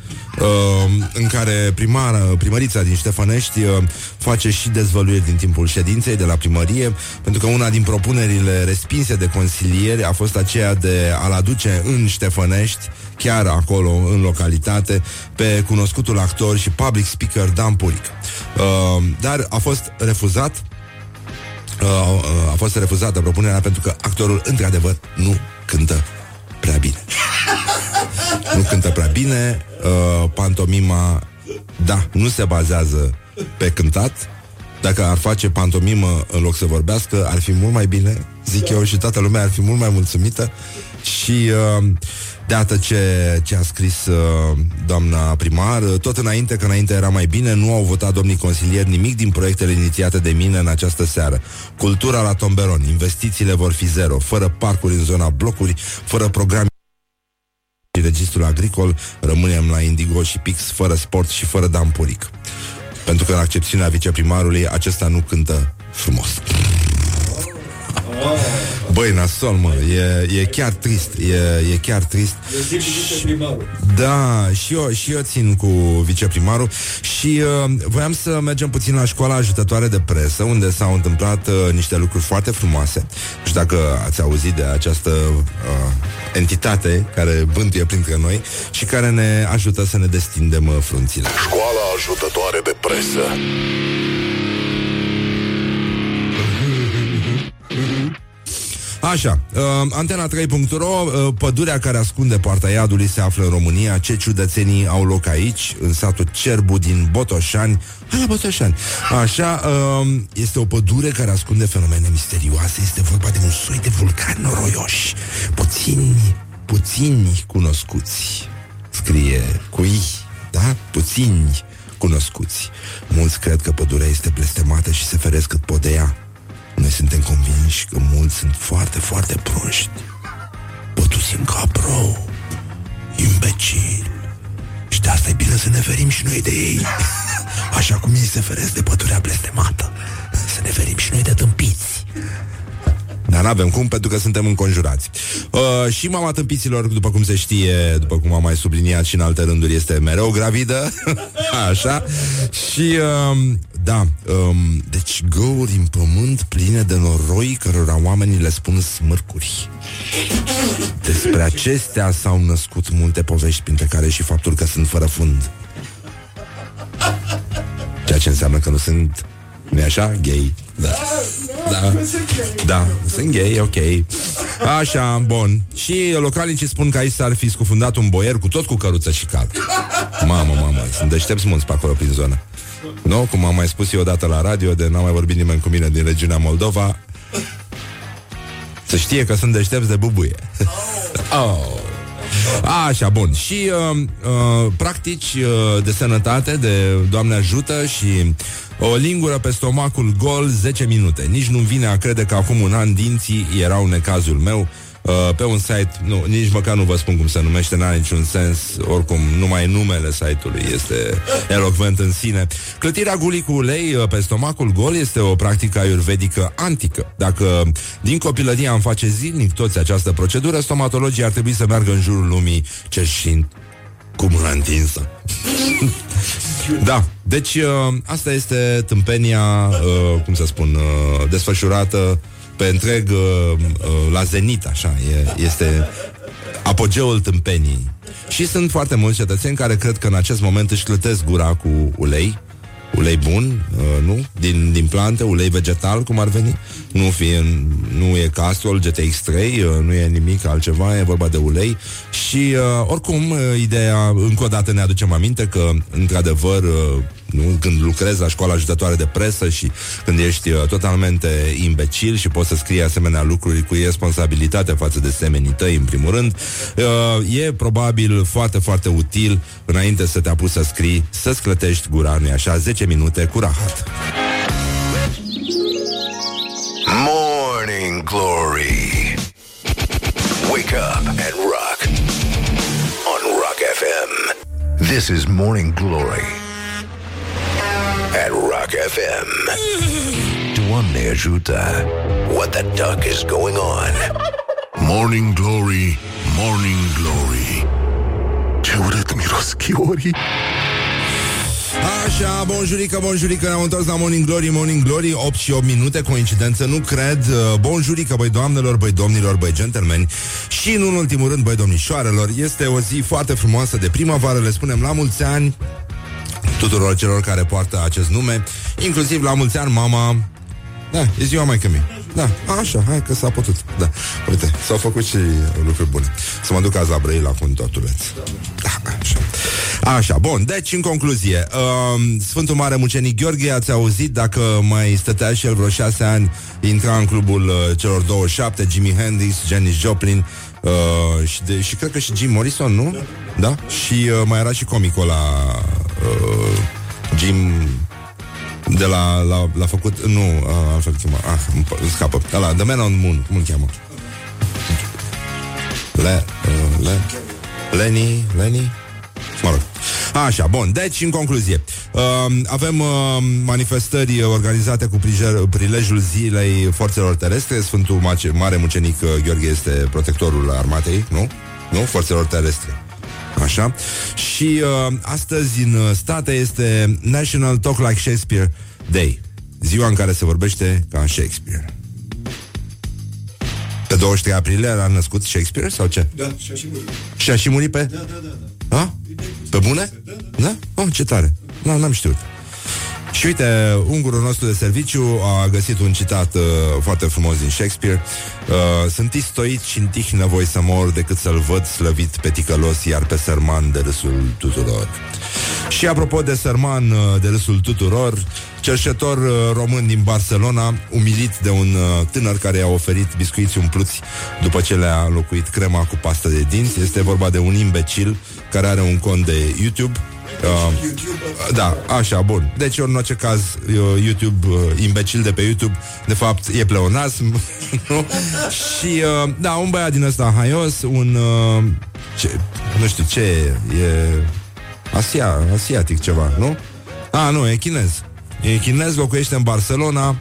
în care primara, primărița din Ștefănești uh, face și dezvăluiri din timpul ședinței de la primărie, pentru că una din propunerile respinse de consilieri a fost aceea de a-l aduce în Ștefănești, chiar acolo, în localitate, pe cunoscutul actor și public speaker Dan Puric. Uh, dar a fost refuzat Uh, uh, a fost refuzată propunerea pentru că actorul, într-adevăr, nu cântă prea bine. Nu cântă prea bine, uh, pantomima, da, nu se bazează pe cântat. Dacă ar face pantomimă în loc să vorbească, ar fi mult mai bine, zic eu, și toată lumea ar fi mult mai mulțumită. Și uh, de dată ce, ce a scris uh, doamna primar, uh, tot înainte, că înainte era mai bine, nu au votat domnii consilieri nimic din proiectele inițiate de mine în această seară. Cultura la tomberon, investițiile vor fi zero, fără parcuri în zona blocuri, fără programe registrul agricol, rămânem la Indigo și Pix, fără sport și fără dampuric. Pentru că, în accepțiunea viceprimarului, acesta nu cântă frumos. Băi, nasol, mă, e, e chiar trist, e, e chiar trist. Da, și eu, și eu țin cu viceprimarul și uh, voiam să mergem puțin la școala ajutătoare de presă, unde s-au întâmplat uh, niște lucruri foarte frumoase. Nu știu dacă ați auzit de această uh, entitate care bântuie printre noi și care ne ajută să ne destindem uh, frunțile. Școala ajutătoare de presă. Așa, uh, Antena 3.ro, uh, pădurea care ascunde poarta iadului se află în România. Ce ciudățenii au loc aici, în satul Cerbu din Botoșani. Hai la Botoșani. Așa, uh, este o pădure care ascunde fenomene misterioase. Este vorba de un soi de vulcani noroioși. Puțini, puțini cunoscuți. Scrie cui, da? Puțini cunoscuți. Mulți cred că pădurea este blestemată și se feresc cât pot de ea. Noi suntem convinși că mulți sunt foarte, foarte proști. Bătuți în capro, imbecil. Și de asta e bine să ne ferim și noi de ei. Așa cum ei se feresc de pădurea blestemată. Să ne ferim și noi de tâmpiți. Dar nu avem cum, pentru că suntem înconjurați. Uh, și mama tâmpiților, după cum se știe, după cum am mai subliniat și în alte rânduri, este mereu gravidă. Așa. Și, uh, da, um, deci găuri în pământ pline de noroi cărora oamenii le spun smârcuri. Despre acestea s-au născut multe povești, printre care și faptul că sunt fără fund. Ceea ce înseamnă că nu sunt nu așa? Gay. Da. Da. Da. Sunt gay, ok. Așa, bun. Și localnicii spun că aici s-ar fi scufundat un boier cu tot cu căruță și cal. Mamă, mamă, sunt deștepți mulți pe acolo prin zonă. Nu? Cum am mai spus eu odată la radio, de n-a mai vorbit nimeni cu mine din regiunea Moldova. Să știe că sunt deștepți de bubuie. Oh. Așa, bun. Și uh, uh, practici uh, de sănătate, de Doamne ajută și o lingură pe stomacul gol 10 minute. Nici nu vine a crede că acum un an dinții erau necazul meu. Uh, pe un site, nu, nici măcar nu vă spun cum se numește, n-are niciun sens, oricum, numai numele site-ului este elocvent în sine. Clătirea gulii cu ulei uh, pe stomacul gol este o practică ayurvedică antică. Dacă din copilărie am face zilnic toți această procedură, stomatologii ar trebui să meargă în jurul lumii cerșind cu mâna întinsă. da, deci uh, asta este tâmpenia, uh, cum să spun, uh, desfășurată pe întreg uh, uh, la zenit, așa, e, este apogeul tâmpenii. Și sunt foarte mulți cetățeni care cred că în acest moment își clătesc gura cu ulei, ulei bun, uh, nu? Din, din plante, ulei vegetal, cum ar veni. Nu, fie, nu e castrol, GTX3, uh, nu e nimic altceva, e vorba de ulei. Și, uh, oricum, uh, ideea, încă o dată ne aducem aminte că, într-adevăr, uh, nu? Când lucrezi la școala ajutătoare de presă și când ești uh, totalmente imbecil și poți să scrii asemenea lucruri cu responsabilitate față de semenii tăi, în primul rând, uh, e probabil foarte, foarte util înainte să te apuci să scrii, să-ți clătești gura, nu așa, 10 minute cu rahat. Glory. Wake up and rock. On Rock FM. This is Morning Glory. At Rock FM. Doamne ajută. What the duck is going on? Morning Glory, Morning Glory Ce urât miros chiorii Așa, bonjurică, bonjurică Ne-am întors la Morning Glory, Morning Glory 8 și 8 minute, coincidență, nu cred Uh, Bonjurică, băi doamnelor, băi domnilor, băi gentlemen Și în un ultimul rând, băi domnișoarelor Este o zi foarte frumoasă de primăvară Le spunem la mulți ani Tuturor celor care poartă acest nume Inclusiv la mulți ani mama. Da, e ziua mai mea da, așa, hai că s-a putut. Da, uite, s-au făcut și lucruri bune. Să mă duc azi la Brăila cu un tortuleț. Da, așa. Așa, bun, deci în concluzie uh, Sfântul Mare Mucenic Gheorghe Ați auzit dacă mai stătea și el vreo șase ani Intra în clubul uh, celor 27 Jimi Hendrix, Janis Joplin uh, și, de, și cred că și Jim Morrison, nu? Da? Și uh, mai era și comicul la uh, Jim de la, la, la făcut, nu, uh, altfel chema, ah, îmi îmi scapă, ăla, The Man on the Moon, cum îl cheamă? Le, uh, le, Lenny, Lenny? Mă rog. Așa, bun. Deci, în concluzie, uh, avem uh, manifestări organizate cu prilej- prilejul zilei forțelor terestre. Sfântul Mace- Mare Mucenic uh, Gheorghe este protectorul armatei, nu? Nu? Forțelor terestre. Așa. Și uh, astăzi în uh, state este National Talk Like Shakespeare Day. Ziua în care se vorbește ca Shakespeare. Pe 23 aprilie a născut Shakespeare sau ce? Da, și a și murit. Și a și murit pe... Da, da, da. da. A? Pe bune? Da? Oh, ce tare. Nu, n-am știut. Și uite, ungurul nostru de serviciu a găsit un citat uh, foarte frumos din Shakespeare. Uh, Sunt istoit și în tihnă voi să mor decât să-l văd slăvit pe ticălos, iar pe sărman de râsul tuturor. Și apropo de sărman uh, de râsul tuturor, cerșetor uh, român din Barcelona, umilit de un uh, tânăr care i-a oferit biscuiți umpluți după ce le-a locuit crema cu pastă de dinți. Este vorba de un imbecil care are un cont de YouTube Uh, da, așa, bun. Deci, în orice caz, uh, YouTube, uh, imbecil de pe YouTube, de fapt, e pleonasm. nu? Și, uh, da, un băiat din ăsta haios, un... Uh, ce, nu știu ce e, e Asia, asiatic ceva, nu? A, nu, e chinez. E chinez, locuiește în Barcelona,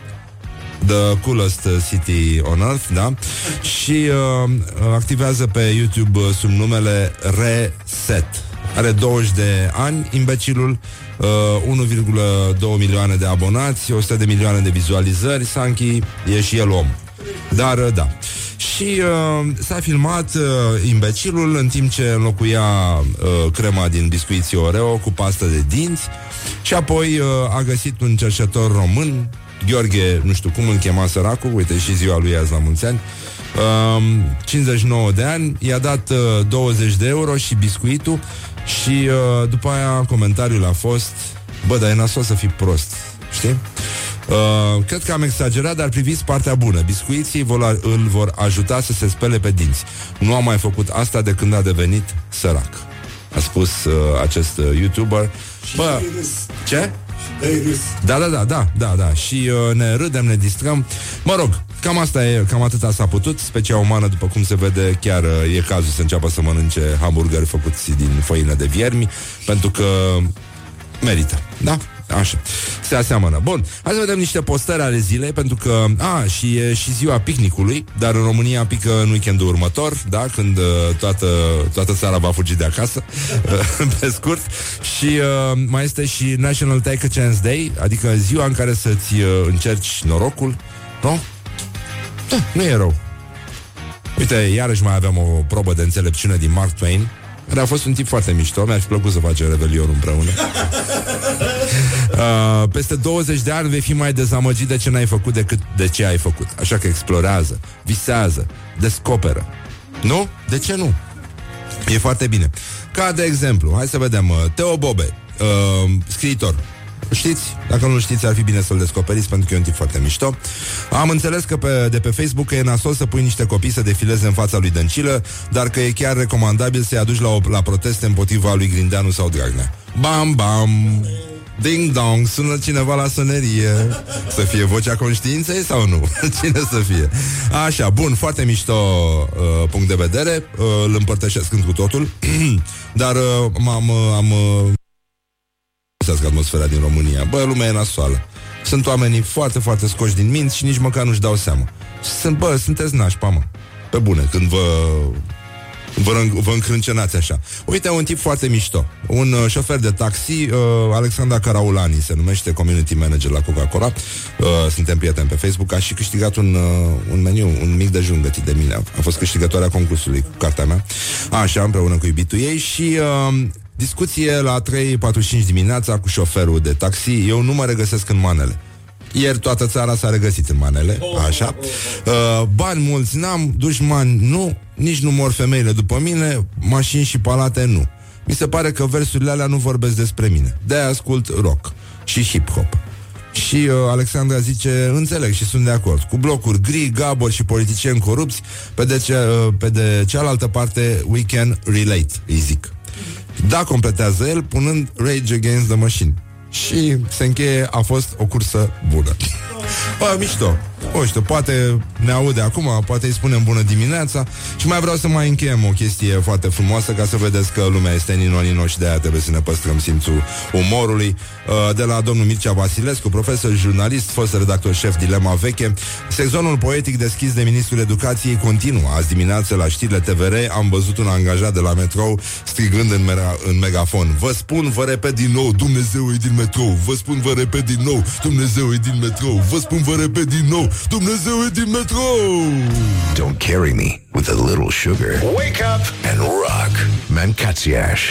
The coolest city on earth, da? Și uh, activează pe YouTube uh, sub numele Reset. Are 20 de ani, imbecilul, uh, 1,2 milioane de abonați, 100 de milioane de vizualizări, Sanchi e și el om. Dar, uh, da. Și uh, s-a filmat uh, imbecilul în timp ce înlocuia uh, crema din biscuiții Oreo cu pastă de dinți și apoi uh, a găsit un cercetător român, Gheorghe, nu știu cum îl chema săracul, uite și ziua lui azi la mulți ani, uh, 59 de ani, i-a dat uh, 20 de euro și biscuitul și uh, după aia comentariul a fost Bă, dar e nasol să fii prost, știi? Uh, cred că am exagerat, dar priviți partea bună. Biscuiții vor, îl vor ajuta să se spele pe dinți. Nu am mai făcut asta de când a devenit sărac. A spus uh, acest uh, YouTuber. Bă, ce? Da, da, da, da, da, da. Și uh, ne râdem, ne distrăm. Mă rog, cam asta e, cam atâta s-a putut. Specia umană, după cum se vede, chiar uh, e cazul să înceapă să mănânce hamburgeri făcuți din făină de viermi, pentru că merită, da? Așa, se aseamănă Bun, hai să vedem niște postări ale zilei Pentru că, a, și e și ziua picnicului Dar în România pică în weekendul următor Da, când uh, toată, toată țara va fugi de acasă Pe scurt Și uh, mai este și National Take a Chance Day Adică ziua în care să-ți uh, încerci norocul Nu? Da, nu e rău Uite, iarăși mai aveam o probă de înțelepciune din Mark Twain care a fost un tip foarte mișto, mi-aș fi plăcut să facem Revelion împreună. Uh, peste 20 de ani vei fi mai dezamăgit de ce n-ai făcut decât de ce ai făcut. Așa că explorează, visează, descoperă. Nu? De ce nu? E foarte bine. Ca de exemplu, hai să vedem, uh, Teo Bobe, uh, scriitor, Știți? Dacă nu știți, ar fi bine să-l descoperiți pentru că e un tip foarte mișto. Am înțeles că pe, de pe Facebook că e nasol să pui niște copii să defileze în fața lui Dăncilă, dar că e chiar recomandabil să-i aduci la, o, la proteste împotriva lui Grindeanu sau Dragnea. Bam, bam! Ding dong, sună cineva la sonerie. Să fie vocea conștiinței sau nu? Cine să fie? Așa, bun, foarte mișto uh, punct de vedere. Uh, Îl împărtășesc cu totul. Dar uh, m-am uh, am, uh, atmosfera din România. Bă, lumea e nasoală. Sunt oamenii foarte, foarte scoși din minți Și nici măcar nu-și dau seama. Sunt, bă, sunteți nașpa, mă. Pe bune, când vă Vă, vă încrâncenați așa. Uite, un tip foarte mișto. Un uh, șofer de taxi, uh, Alexandra Caraulani, se numește community manager la Coca-Cola. Uh, suntem prieteni pe Facebook. A și câștigat un, uh, un meniu, un mic dejun gătit de mine. A fost câștigătoarea concursului cu cartea mea. Așa, împreună cu iubitul ei și... Uh, Discuție la 3.45 dimineața cu șoferul de taxi Eu nu mă regăsesc în manele ieri toată țara s-a regăsit în manele, așa. Uh, bani mulți n-am, dușmani nu, nici nu mor femeile după mine, mașini și palate nu. Mi se pare că versurile alea nu vorbesc despre mine. de ascult rock și hip-hop. Și uh, Alexandra zice, înțeleg și sunt de acord. Cu blocuri gri, gabori și politicieni corupți, pe de, ce, uh, pe de cealaltă parte, we can relate, îi zic. Da, completează el, punând Rage Against the Machine și se încheie, a fost o cursă bună. Bă, mișto. O știu, poate ne aude acum, poate îi spunem bună dimineața și mai vreau să mai încheiem o chestie foarte frumoasă ca să vedeți că lumea este nino-nino și de aia trebuie să ne păstrăm simțul umorului. Uh, de la domnul Mircea Vasilescu, profesor jurnalist, fost redactor șef Dilema Veche. Sezonul poetic deschis de Ministrul Educației continuă. Azi dimineață la știrile TVR am văzut un angajat de la metrou strigând în, mera- în megafon. Vă spun, vă repet din nou, Dumnezeu e din metrou. Vă spun, vă repet din nou, Dumnezeu e din metrou. Vă spun, vă repet din nou, Dumnezeu e din metrou! Don't carry me with a little sugar. Wake up and rock. Mancațiaș.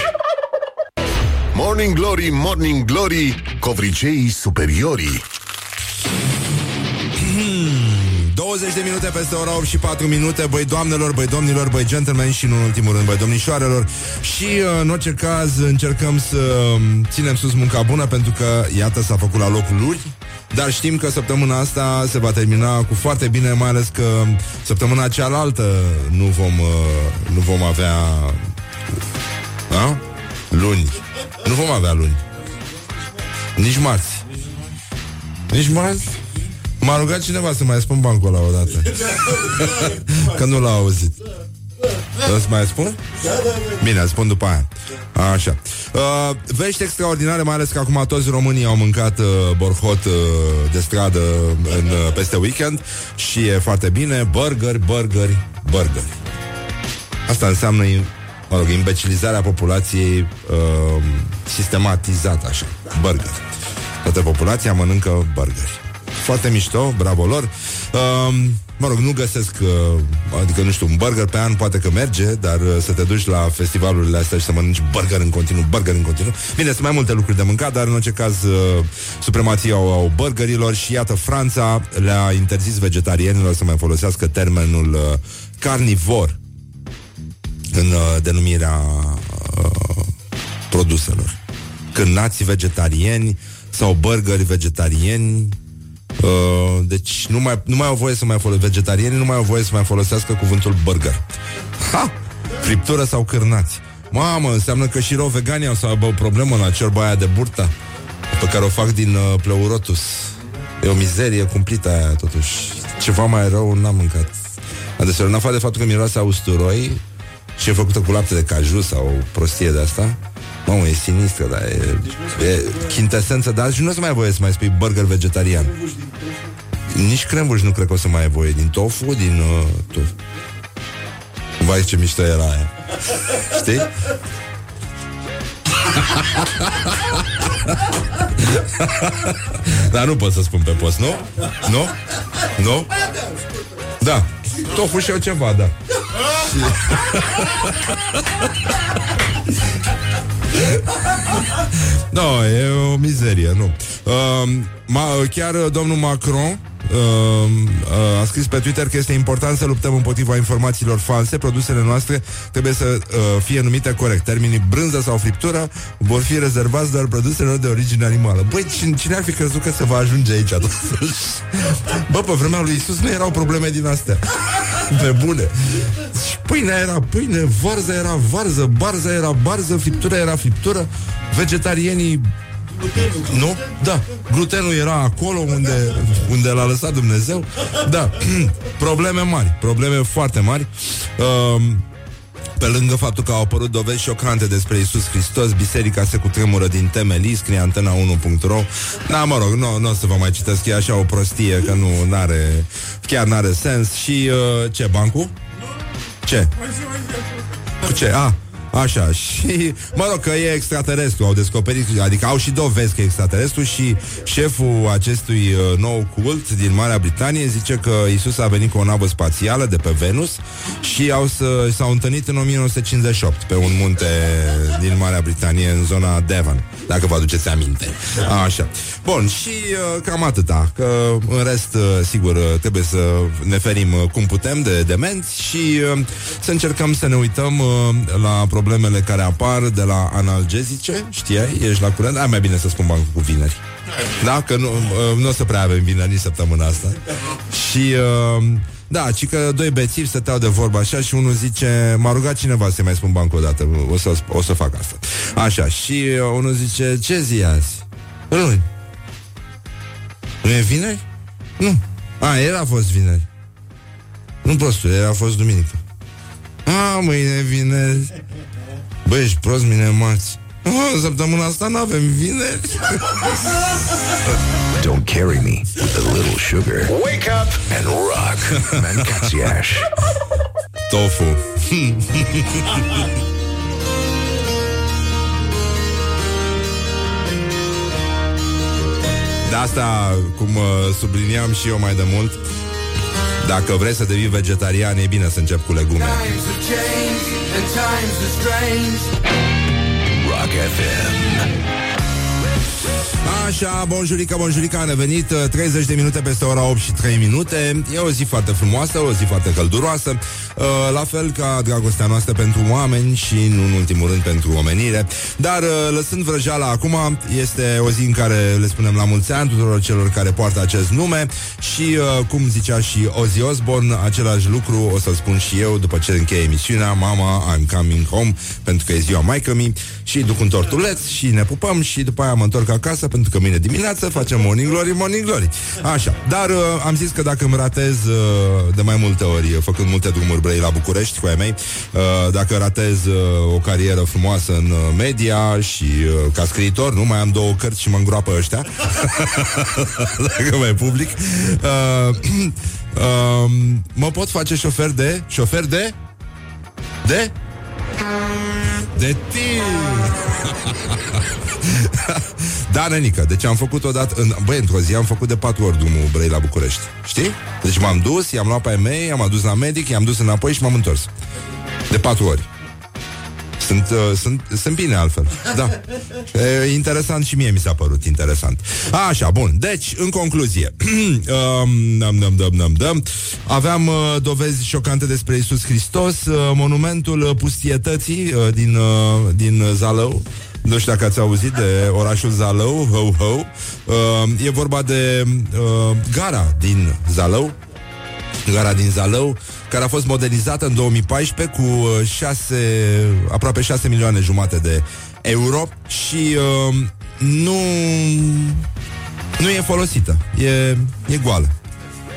Morning Glory, Morning Glory Covriceii superiorii 20 de minute peste ora 8 și 4 minute Băi doamnelor, băi domnilor, băi gentlemen Și nu în ultimul rând, băi domnișoarelor Și uh, în orice caz încercăm să um, ținem sus munca bună Pentru că, iată, s-a făcut la locul lui dar știm că săptămâna asta se va termina cu foarte bine, mai ales că săptămâna cealaltă nu vom, uh, nu vom avea da? luni. Nu vom avea luni. Nici marți. Nici marți? M-a rugat cineva să mai spun bancul ăla odată. că nu l-a auzit. Să mai spun? Bine, spun după aia. Așa. Uh, vești extraordinare, mai ales că acum toți românii au mâncat uh, borhot uh, de stradă în, uh, peste weekend și e foarte bine. Burgeri, burgeri, burgeri. Asta înseamnă mă rog, imbecilizarea populației uh, sistematizată așa. Burgeri. Toată populația mănâncă burgeri. Foarte mișto, bravo lor. Uh, Mă rog, nu găsesc, uh, adică nu știu, un burger pe an poate că merge, dar uh, să te duci la festivalurile astea și să mănânci burger în continuu, burger în continuu. Bine, sunt mai multe lucruri de mâncat, dar în orice caz uh, supremația au, au burgerilor și iată, Franța le-a interzis vegetarienilor să mai folosească termenul uh, carnivor în uh, denumirea uh, produselor. Când nații vegetarieni sau burgeri vegetarieni Uh, deci nu mai, nu mai au voie să mai folosească Vegetarienii nu mai au voie să mai folosească cuvântul burger. Ha! Friptură sau cârnați. Mamă, înseamnă că și rău veganii au să aibă o problemă la ciorba aia de burta Pe care o fac din uh, pleurotus. E o mizerie cumplită aia totuși. Ceva mai rău n-am mâncat. Adeseori, în afară de faptul că miroase a usturoi Și e făcută cu lapte de caju sau o prostie de asta Mamă, e sinistră, dar e, e chintesență, dar și nu o să mai ai voie să mai spui burger vegetarian. Nici crembuș nu cred că o să mai ai voie. Din tofu, din uh, tofu. Vai, ce mișto era aia. Știi? Dar nu pot să spun pe post, nu? Nu? Nu? Da. Tofu și eu ceva, da. no, e o mizerie, nu. Uh, ma, chiar domnul Macron uh, uh, a scris pe Twitter că este important să luptăm împotriva informațiilor false. Produsele noastre trebuie să uh, fie numite corect. Terminii brânză sau friptură vor fi rezervați doar produselor de origine animală. Băi, cine, cine ar fi crezut că se va ajunge aici? Bă, pe vremea lui Isus nu erau probleme din astea. Pe bune. Și pâinea era pâine, varza era varză, barza era barză, friptura era friptură. Vegetarienii Nu? Da. Glutenul era acolo unde, unde l-a lăsat Dumnezeu. Da. probleme mari. Probleme foarte mari. Uh, pe lângă faptul că au apărut dovezi șocante despre Isus Hristos, biserica se cutremură din temelii, scrie antena1.ro. Da, mă rog, nu, nu o să vă mai citesc, e așa o prostie că nu are chiar n-are sens. Și uh, ce, bancul? Ce? Cu ce? A, Așa, și mă rog că e extraterestru, au descoperit, adică au și dovezi că e extraterestru și șeful acestui uh, nou cult din Marea Britanie zice că Isus a venit cu o navă spațială de pe Venus și au să, s-au întâlnit în 1958 pe un munte din Marea Britanie în zona Devon, dacă vă aduceți aminte. Așa. Bun, și uh, cam atâta, că în rest, uh, sigur, uh, trebuie să ne ferim uh, cum putem de demenți și uh, să încercăm să ne uităm uh, la problemele care apar de la analgezice, știai? Ești la curent? Ai mai bine să spun bancul cu vineri. Da? Că nu, uh, nu o să prea avem vineri nici săptămâna asta. Și... Uh, da, ci că doi bețivi stăteau de vorba așa și unul zice, m-a rugat cineva să mai spun bancul o dată, o să, o să fac asta. Așa, și uh, unul zice, ce zi e azi? Luni. Nu e vineri? Nu. A, el a fost vineri. Nu prostul, el a fost duminică. A, mâine vineri. Băi, ești prost, mine marți. Oh, săptămâna asta n-avem vineri. Don't carry me with a little sugar. Wake up and rock. Mancațiaș. Tofu. De asta, cum uh, subliniam și eu mai de mult, dacă vrei să devii vegetarian, e bine să încep cu legume. Rock FM. Așa, bonjurica, bonjurica, am revenit uh, 30 de minute peste ora 8 și 3 minute. E o zi foarte frumoasă, o zi foarte călduroasă. Uh, La fel ca dragostea noastră pentru oameni Și nu în ultimul rând pentru omenire. Dar uh, lăsând vrăjeala acum Este o zi în care le spunem la mulți ani Tuturor celor care poartă acest nume. Și cum zicea și Ozzy Osbourne Același lucru o să-l spun și eu După ce încheie emisiunea Mama, I'm coming home Pentru că e ziua maică mi Și duc un tortuleț și ne pupăm Și după aia mă întorc acasă pentru că mâine dimineață facem Morning Glory, Morning Glory. Așa, dar uh, am zis că dacă îmi ratez uh, de mai multe ori, uh, făcând multe drumuri brei la București cu ai mei, uh, dacă ratez uh, o carieră frumoasă în uh, media și uh, ca scriitor, nu mai am două cărți și mă îngroapă ăștia, dacă mai public, uh, uh, mă pot face șofer de, șofer de, de, de tir. Da, nenică, deci am făcut odată în, Băi, într-o zi am făcut de patru ori drumul Brăi la București Știi? Deci m-am dus, i-am luat pe ai mei I-am adus la medic, i-am dus înapoi și m-am întors. De patru ori. Sunt, uh, sunt, sunt bine altfel Da. E, Interesant și mie mi s-a părut interesant. Așa, bun, deci, în concluzie um, dăm, dăm, dăm, dăm, dăm. Aveam uh, dovezi șocante despre Isus Hristos uh, Monumentul pustietății uh, din, uh, din Zalău nu știu dacă ați auzit de orașul Zalău, ho, ho. Uh, e vorba de uh, gara din Zalău, gara din Zalău, care a fost modernizată în 2014 cu uh, 6, aproape 6 milioane jumate de euro și uh, nu, nu e folosită. E, e goală.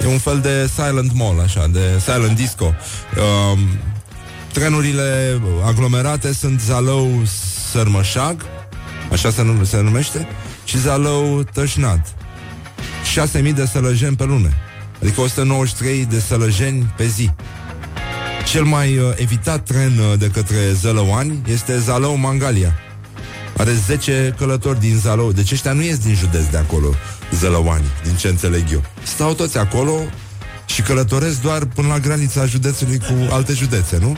E un fel de silent mall, așa, de silent disco. Uh, trenurile aglomerate sunt Zalău Sărmășag, așa se, num- se numește, și Zalău Tășnat. 6.000 de sălăjeni pe lună. Adică 193 de sălăjeni pe zi. Cel mai uh, evitat tren uh, de către zălăuani este Zalău Mangalia. Are 10 călători din Zalău. Deci ăștia nu ies din județ de acolo, zălăuani, din ce înțeleg eu. Stau toți acolo și călătoresc doar până la granița județului cu alte județe, nu?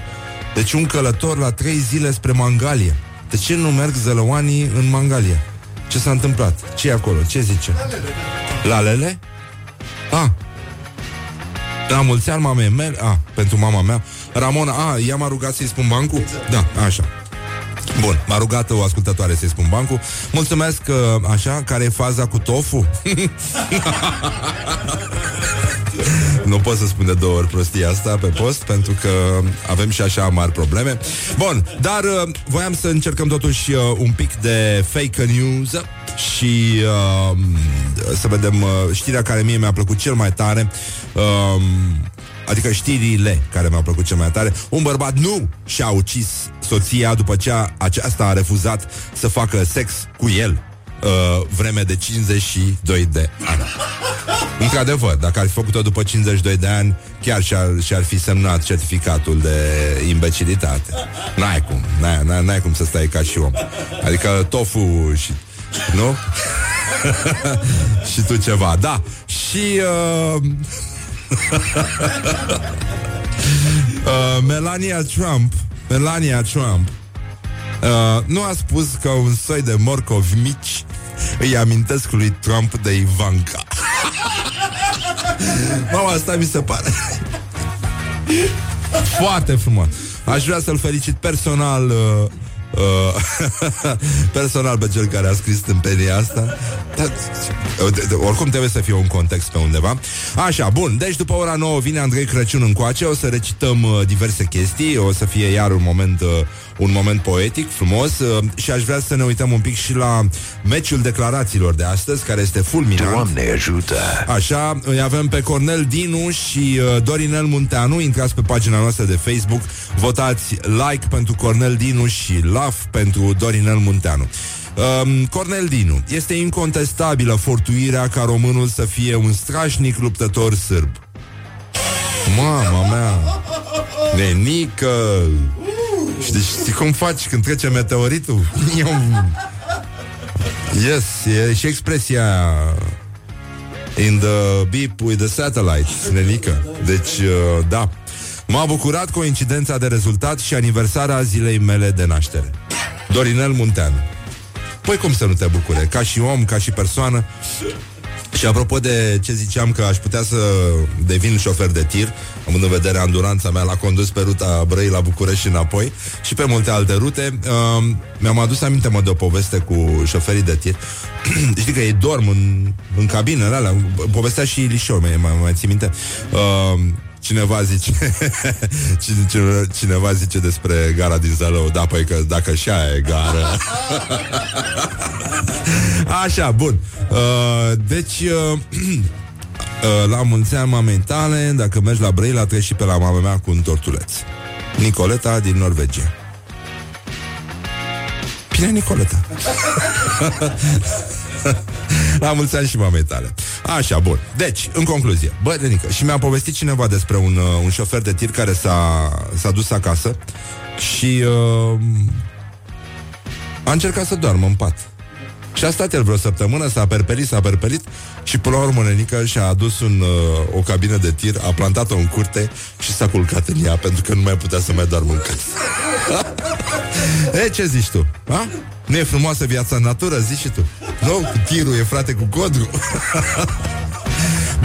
Deci un călător la trei zile spre Mangalia. De ce nu merg zălăoanii în Mangalia? Ce s-a întâmplat? ce e acolo? Ce zice? Lalele? A. La mulți ani mamei mele A, pentru mama mea Ramona, a, ea m-a rugat să-i spun bancul? Da, așa Bun, m-a rugat o ascultătoare să-i spun bancul Mulțumesc, uh, așa, care e faza cu tofu? Nu pot să spun de două ori prostia asta pe post Pentru că avem și așa mari probleme Bun, dar uh, voiam să încercăm totuși uh, un pic de fake news și uh, să vedem uh, știrea care mie mi-a plăcut cel mai tare. Uh, Adică știrile care mi-au plăcut cel mai tare Un bărbat nu și-a ucis soția După ce aceasta a refuzat Să facă sex cu el uh, Vreme de 52 de ani. Într-adevăr, dacă ar fi făcut-o după 52 de ani Chiar și-ar, și-ar fi semnat certificatul de imbecilitate. N-ai cum, n-ai, n-ai, n-ai cum să stai ca și om. Adică tofu și... Nu? și tu ceva, da. Și... Uh... uh, Melania Trump Melania Trump uh, Nu a spus că un soi de morcovi mici Îi amintesc lui Trump de Ivanka. Mama, asta mi se pare. Foarte frumos. Aș vrea să-l felicit personal uh, Uh, personal pe cel care a scris tâmpenia asta Dar, de, de, Oricum trebuie să fie un context pe undeva Așa, bun, deci după ora 9 vine Andrei Crăciun încoace O să recităm uh, diverse chestii O să fie iar un moment uh, un moment poetic, frumos uh, și aș vrea să ne uităm un pic și la meciul declarațiilor de astăzi, care este fulminant. Doamne ajută! Așa, îi avem pe Cornel Dinu și uh, Dorinel Munteanu, intrați pe pagina noastră de Facebook, votați like pentru Cornel Dinu și love pentru Dorinel Munteanu. Um, Cornel Dinu, este incontestabilă fortuirea ca românul să fie un strașnic luptător sârb. Mama mea! Nenică! Și deci știi cum faci când trece meteoritul? yes, e și expresia In the beep with the satellite Nenică Deci, uh, da M-a bucurat coincidența de rezultat și aniversarea zilei mele de naștere Dorinel Munteanu Păi cum să nu te bucure? Ca și om, ca și persoană și apropo de ce ziceam că aș putea să devin șofer de tir, având în vedere anduranța mea la condus pe ruta Brăi la București și înapoi și pe multe alte rute, uh, mi-am adus aminte mă de o poveste cu șoferii de tir. Știi că ei dorm în, în cabinele alea, povestea și Lișor, mai, mai, mai ții minte. Uh, Cineva zice Cineva zice despre gara din Zălău Da, păi că dacă și aia e gară Așa, bun. Uh, Deci uh, uh, La mulți ani mamei tale Dacă mergi la Brăila Treci și pe la mama mea cu un tortuleț. Nicoleta din Norvegia. Bine, Nicoleta La mulți ani și mamei tale. Așa, bun. Deci, în concluzie. Bă, Denică, și mi-a povestit cineva despre un, uh, un șofer de tir Care s-a, s-a dus acasă Și uh, A încercat să doarmă în pat și a stat el vreo săptămână, s-a perpelit, s-a perpelit și până la urmă Nenica și-a adus un, uh, o cabină de tir, a plantat-o în curte și s-a culcat în ea pentru că nu mai putea să mai doarmă în casă. e, ce zici tu? A? Nu e frumoasă viața în natură, zici și tu. Nu? Tirul e frate cu codru.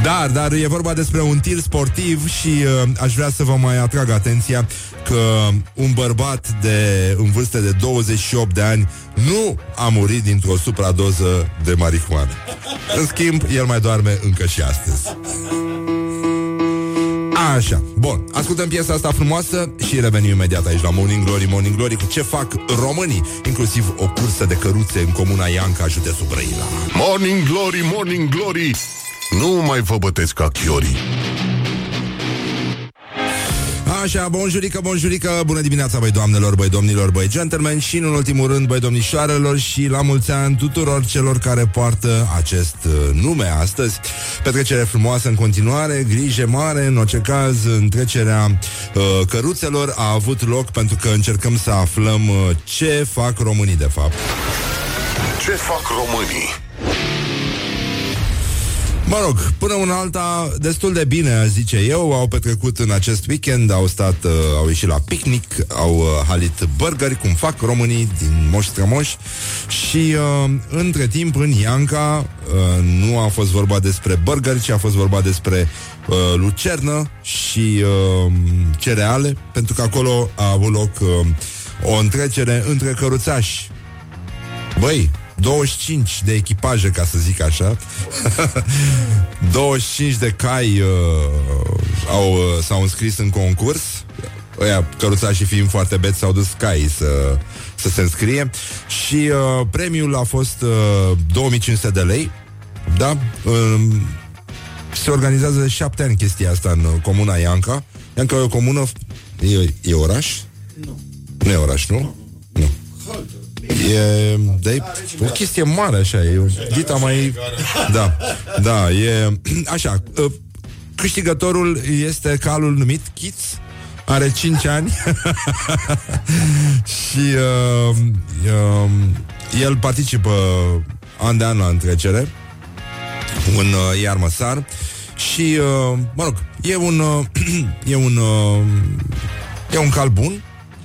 Dar, dar e vorba despre un tir sportiv și uh, aș vrea să vă mai atrag atenția că un bărbat de în vârstă de 28 de ani nu a murit dintr-o supradoză de marihuană. În schimb, el mai doarme încă și astăzi. Așa, bun, ascultăm piesa asta frumoasă și revenim imediat aici la Morning Glory, Morning Glory cu ce fac românii, inclusiv o cursă de căruțe în comuna Ianca, județul Brăila. Morning Glory, Morning Glory, nu mai vă bătesc ca chiorii. Așa, bonjurică, bonjurică, bună dimineața, băi doamnelor, băi domnilor, băi gentlemen și, în ultimul rând, băi domnișoarelor și la mulți ani tuturor celor care poartă acest uh, nume astăzi. Petrecere frumoasă în continuare, grijă mare, în orice caz, întrecerea uh, căruțelor a avut loc pentru că încercăm să aflăm uh, ce fac românii, de fapt. Ce fac românii? Mă rog, până una alta, destul de bine, aș zice eu, au petrecut în acest weekend, au stat, uh, au ieșit la picnic, au uh, halit burgeri, cum fac românii din Moș Strămoș și uh, între timp în Ianca uh, nu a fost vorba despre burgeri, ci a fost vorba despre uh, lucernă și uh, cereale, pentru că acolo a avut loc uh, o întrecere între căruțași. Băi, 25 de echipaje, ca să zic așa 25 de cai uh, au, uh, s-au înscris în concurs Ăia, căruțașii fiind foarte beți, s-au dus cai să, să se înscrie și uh, premiul a fost uh, 2500 de lei. Da? Uh, se organizează de șapte ani chestia asta în uh, comuna Ianca. Ianca e o comună... E, e oraș? Nu. Nu e oraș, nu? Nu. E, da, e o chestie mare așa, e o dita mai... Da, da, e... Așa, uh, câștigătorul este calul numit Kids, are 5 ani și uh, uh, el participă an de an la întrecere un uh, iarmăsar și, uh, mă rog, e un uh, e un uh, e un cal bun,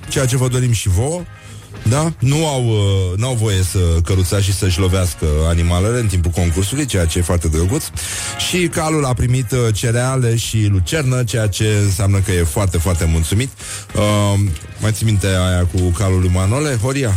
ceea ce vă dorim și vouă. Da? Nu au, uh, n-au voie să căruța și să-și lovească animalele în timpul concursului, ceea ce e foarte drăguț. Și calul a primit uh, cereale și lucernă, ceea ce înseamnă că e foarte, foarte mulțumit. Uh, mai ții minte aia cu calul lui Manole? Horia?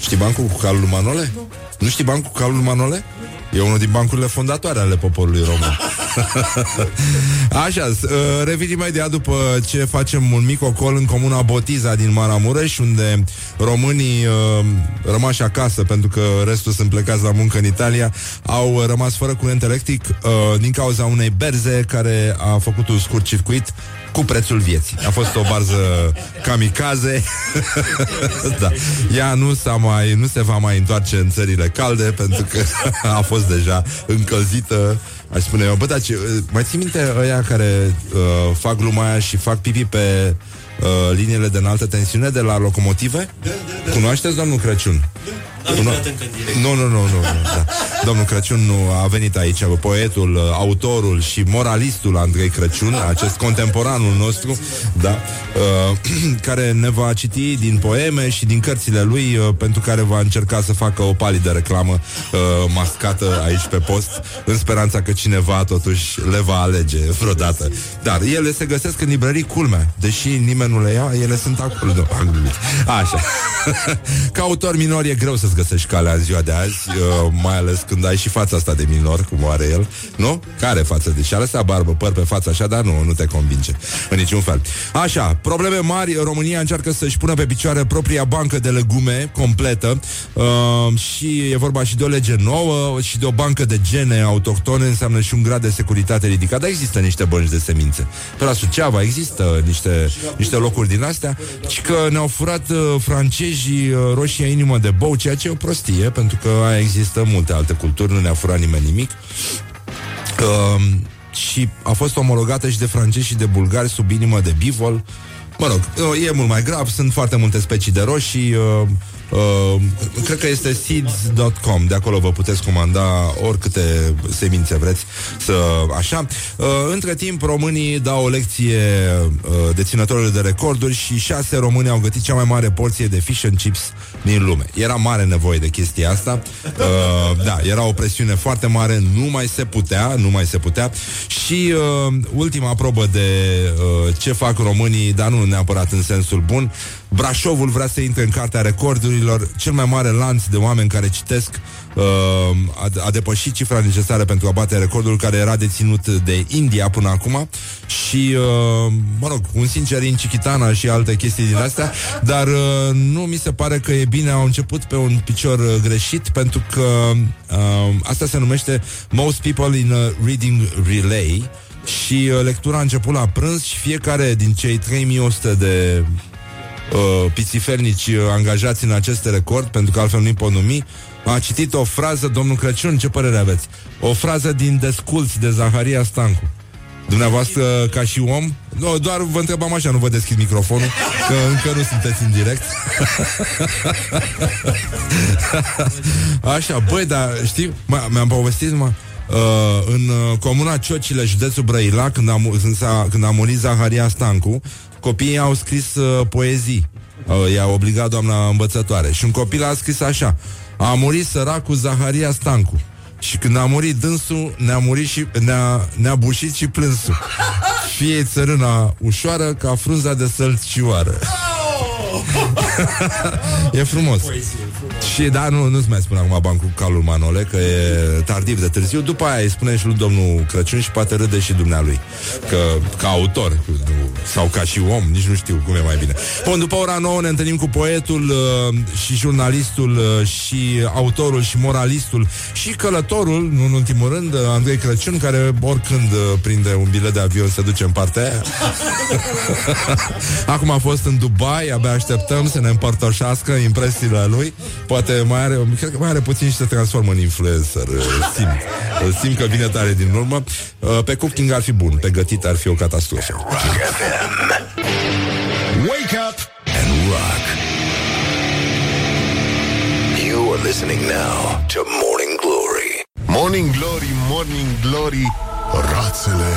Știi bancul cu calul lui Manole? Nu. Nu știi bancul cu calul lui Manole? E unul din bancurile fondatoare ale poporului român. Așa, uh, revenim imediat după ce facem un mic ocol în comuna Botiza din Maramureș, unde românii uh, rămași acasă, pentru că restul sunt plecați la muncă în Italia, au rămas fără curent electric uh, din cauza unei berze care a făcut un scurt circuit cu prețul vieții. A fost o barză kamikaze. da. Ea nu, s-a mai, nu se va mai întoarce în țările calde pentru că a fost deja încălzită Aș spune eu, bă, dar ce, mai ții minte ăia care uh, fac gluma aia și fac pipi pe uh, liniile de înaltă tensiune de la locomotive? Da, da, da. Cunoașteți domnul Crăciun? Da. Nu, nu, nu, nu, nu da. Domnul Crăciun nu a venit aici, poetul, uh, autorul și moralistul Andrei Crăciun, acest contemporanul nostru, da, uh, care ne va citi din poeme și din cărțile lui, uh, pentru care va încerca să facă o palidă reclamă uh, mascată aici pe post, în speranța că cineva totuși le va alege vreodată. Dar ele se găsesc în librării culmea, deși nimeni nu le ia, ele sunt acolo. Nu, Așa. Ca autor minor e greu să-ți găsești calea în ziua de azi, uh, mai ales când ai și fața asta de minor, cum are el, nu? Care față? Deci a lăsat barbă, păr pe față așa, dar nu, nu te convinge în niciun fel. Așa, probleme mari, România încearcă să-și pună pe picioare propria bancă de legume completă uh, și e vorba și de o lege nouă și de o bancă de gene autohtone, înseamnă și un grad de securitate ridicat, dar există niște bănci de semințe. Pe la Suceava există niște, niște locuri din astea și că ne-au furat uh, francezii uh, roșia inimă de bou, ceea ce e o prostie, pentru că aia există multe alte culturi, nu ne-a furat nimeni nimic. Uh, și a fost omologată și de francezi și de bulgari sub inimă de bivol. Mă rog, uh, e mult mai grav, sunt foarte multe specii de roșii, uh, Uh, cred că este seeds.com De acolo vă puteți comanda oricâte semințe vreți să așa. Uh, între timp, românii dau o lecție uh, deținătorilor de recorduri și șase români au gătit cea mai mare porție de fish and chips din lume. Era mare nevoie de chestia asta. Uh, da, era o presiune foarte mare, nu mai se putea, nu mai se putea. Și uh, ultima probă de uh, ce fac românii, dar nu neapărat în sensul bun, Brașovul vrea să intre în cartea recordurilor, cel mai mare lanț de oameni care citesc uh, a, a depășit cifra necesară pentru a bate recordul care era deținut de India până acum. Și, uh, mă rog, un sincer în Chichitana și alte chestii din astea, dar uh, nu mi se pare că e bine, au început pe un picior uh, greșit pentru că uh, asta se numește Most People in a Reading Relay. Și uh, lectura a început la prânz și fiecare din cei 3100 de uh, pițifernici uh, angajați în acest record, pentru că altfel nu-i pot numi, a citit o frază, domnul Crăciun, ce părere aveți? O frază din Desculți de Zaharia Stancu. Dumneavoastră, ca și om, nu, doar vă întrebam așa, nu vă deschid microfonul, că încă nu sunteți în direct. așa, băi, dar știi, mi-am povestit, mă, Uh, în uh, comuna Ciocile, județul Brăila, când a, când, a, când a murit Zaharia Stancu, Copiii au scris uh, poezii. Uh, i-a obligat doamna învățătoare. Și un copil a scris așa. A murit săracul Zaharia Stancu. Și când a murit dânsul, ne-a murit și ne-a, ne-a bușit și plânsul. Fie țărâna ușoară ca frunza de sălcioară. e frumos. Și Și da, nu, nu-ți mai spun acum bancul calul Manole Că e tardiv de târziu. După aia îi spune și lui domnul Crăciun Și poate râde și dumnealui Că ca autor Sau ca și om, nici nu știu cum e mai bine. Bun, după ora 9 ne întâlnim cu poetul uh, Și jurnalistul uh, Și autorul și moralistul Și călătorul, nu în ultimul rând uh, Andrei Crăciun, care oricând uh, Prinde un bilet de avion se duce în partea aia. Acum a fost în Dubai Abia așteptăm să ne împărtășească Impresiile lui. Poate mai are, cred că mai are puțin și se transformă în influencer Îl simt, îl simt că vine tare din urmă Uh, Pe cooking ar fi bun, pe gătit ar fi o catastrofă Rock FM. Wake up and rock. You are listening now to Morning Glory. Morning Glory, Morning Glory Rațele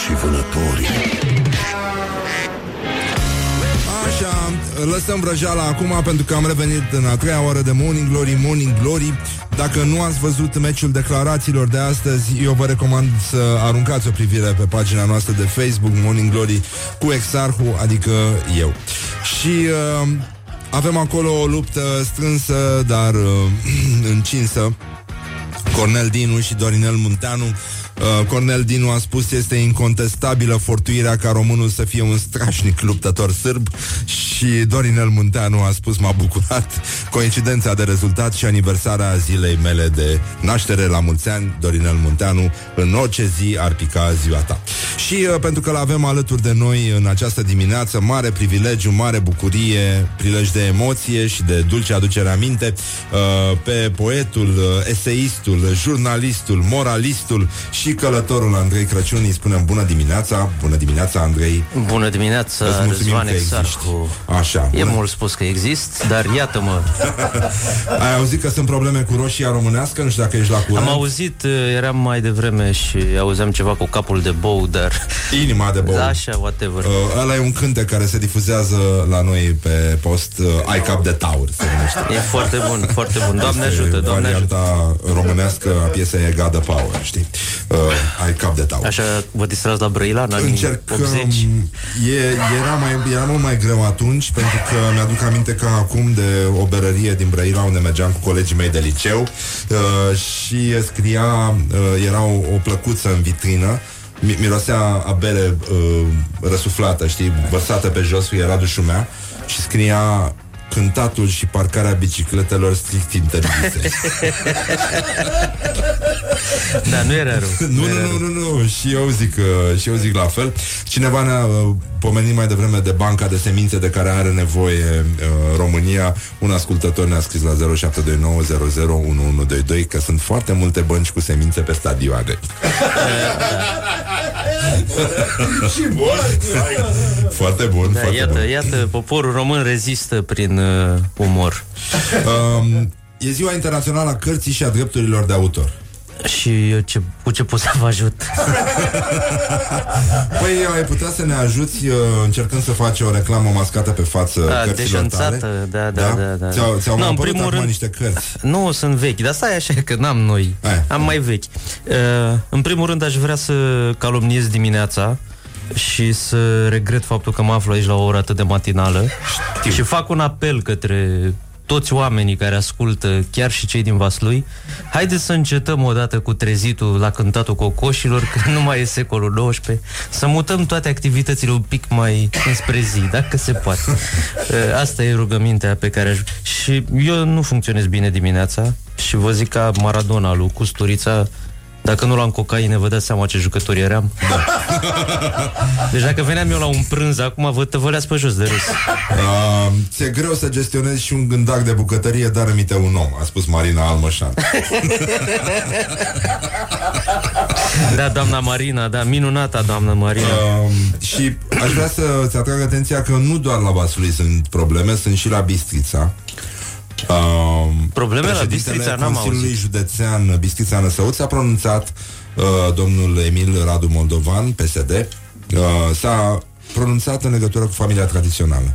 și vânătorii Așa, lăsăm vrăjeala acum pentru că am revenit în a treia oră de Morning Glory, Morning Glory. Dacă nu ați văzut meciul declarațiilor de astăzi, eu vă recomand să aruncați o privire pe pagina noastră de Facebook, Morning Glory, cu Exarhu, adică eu. Și uh, avem acolo o luptă strânsă, dar uh, încinsă. Cornel Dinu și Dorinel Munteanu Uh, Cornel Dinu a spus este incontestabilă fortuirea ca românul să fie un strașnic luptător sârb și Dorinel Munteanu a spus m-a bucurat coincidența de rezultat și aniversarea zilei mele de naștere la mulți ani, Dorinel Munteanu, în orice zi ar pica ziua ta. Și uh, pentru că l-avem alături de noi în această dimineață, mare privilegiu, mare bucurie, prilej de emoție și de dulce aducere aminte, uh, pe poetul, uh, eseistul, jurnalistul, moralistul și călătorul Andrei Crăciun îi spunem bună dimineața, bună dimineața Andrei. Bună dimineața, Îți mulțumim Răzvan că existi. Exarhu. Așa. E bună. mult spus că exist, dar iată-mă. Ai auzit că sunt probleme cu roșia românească? Nu știu dacă ești la curent. Am auzit, eram mai devreme și auzeam ceva cu capul de bou, dar... Inima de bou. Da, așa, whatever. Uh, ăla e un cântec care se difuzează la noi pe post uh, Ai cap de taur se numește. E foarte bun, foarte bun. Doamne Asta e ajută, Doamne ajută. varianta românească a piesei e God the Power, știi? Uh, ai cap de taur. Așa vă distrați la Brăila în anii Încercăm 80? e, era, mai, era mult mai greu atunci Pentru că mi-aduc aminte că acum De o berărie din Brăila Unde mergeam cu colegii mei de liceu uh, Și scria uh, Era o, o plăcuță în vitrină Mi- Mirosea a bere uh, răsuflată, știi, vărsată pe jos, era dușumea și scria cântatul și parcarea bicicletelor strict interzise. Da, nu era rău. Nu, nu, nu, nu, nu. Și eu zic, uh, și eu zic la fel. Cineva ne-a uh, pomenit mai devreme de banca de semințe de care are nevoie uh, România. Un ascultător ne-a scris la 0729001122 că sunt foarte multe bănci cu semințe pe stadioane. Și bun foarte bun, Da, foarte iată, bun. iată, poporul român rezistă prin uh, umor. Um, e ziua internațională a cărții și a drepturilor de autor. Și eu ce, cu ce pot să vă ajut? Păi ai putea să ne ajuți uh, încercând să faci o reclamă mascată pe față Da, cărților tale? deșanțată, da, da, da, da. Ți-au, ți-au Nu, mai în apărut primul acum rând- niște cărți. Nu, sunt vechi, dar stai așa că n-am noi. Hai. Am mai vechi. Uh, în primul rând aș vrea să calomniez dimineața și să regret faptul că mă aflu aici la o oră atât de matinală Știu. și fac un apel către toți oamenii care ascultă, chiar și cei din Vaslui, haideți să încetăm odată cu trezitul la cântatul cocoșilor, că nu mai e secolul XIX, să mutăm toate activitățile un pic mai înspre zi, dacă se poate. Uh, Asta e rugămintea pe care aș... Și eu nu funcționez bine dimineața și vă zic ca Maradona lui Custurița, dacă nu luam cocaine, vă dați seama ce jucători eram? Da. Deci dacă veneam eu la un prânz acum, vă tăvăleați pe jos de râs. Uh, ți-e greu să gestionezi și un gândac de bucătărie, dar rămite un om, a spus Marina Almășan. Da, doamna Marina, da, minunata doamna Marina. Uh, și aș vrea să-ți atrag atenția că nu doar la Vaslui sunt probleme, sunt și la Bistrița. Uh, Probleme la președintele Bistrița n-am Consiliului auzit. Județean Bistrița Năsăuț a pronunțat uh, domnul Emil Radu Moldovan, PSD, uh, s-a pronunțat în legătură cu familia tradițională.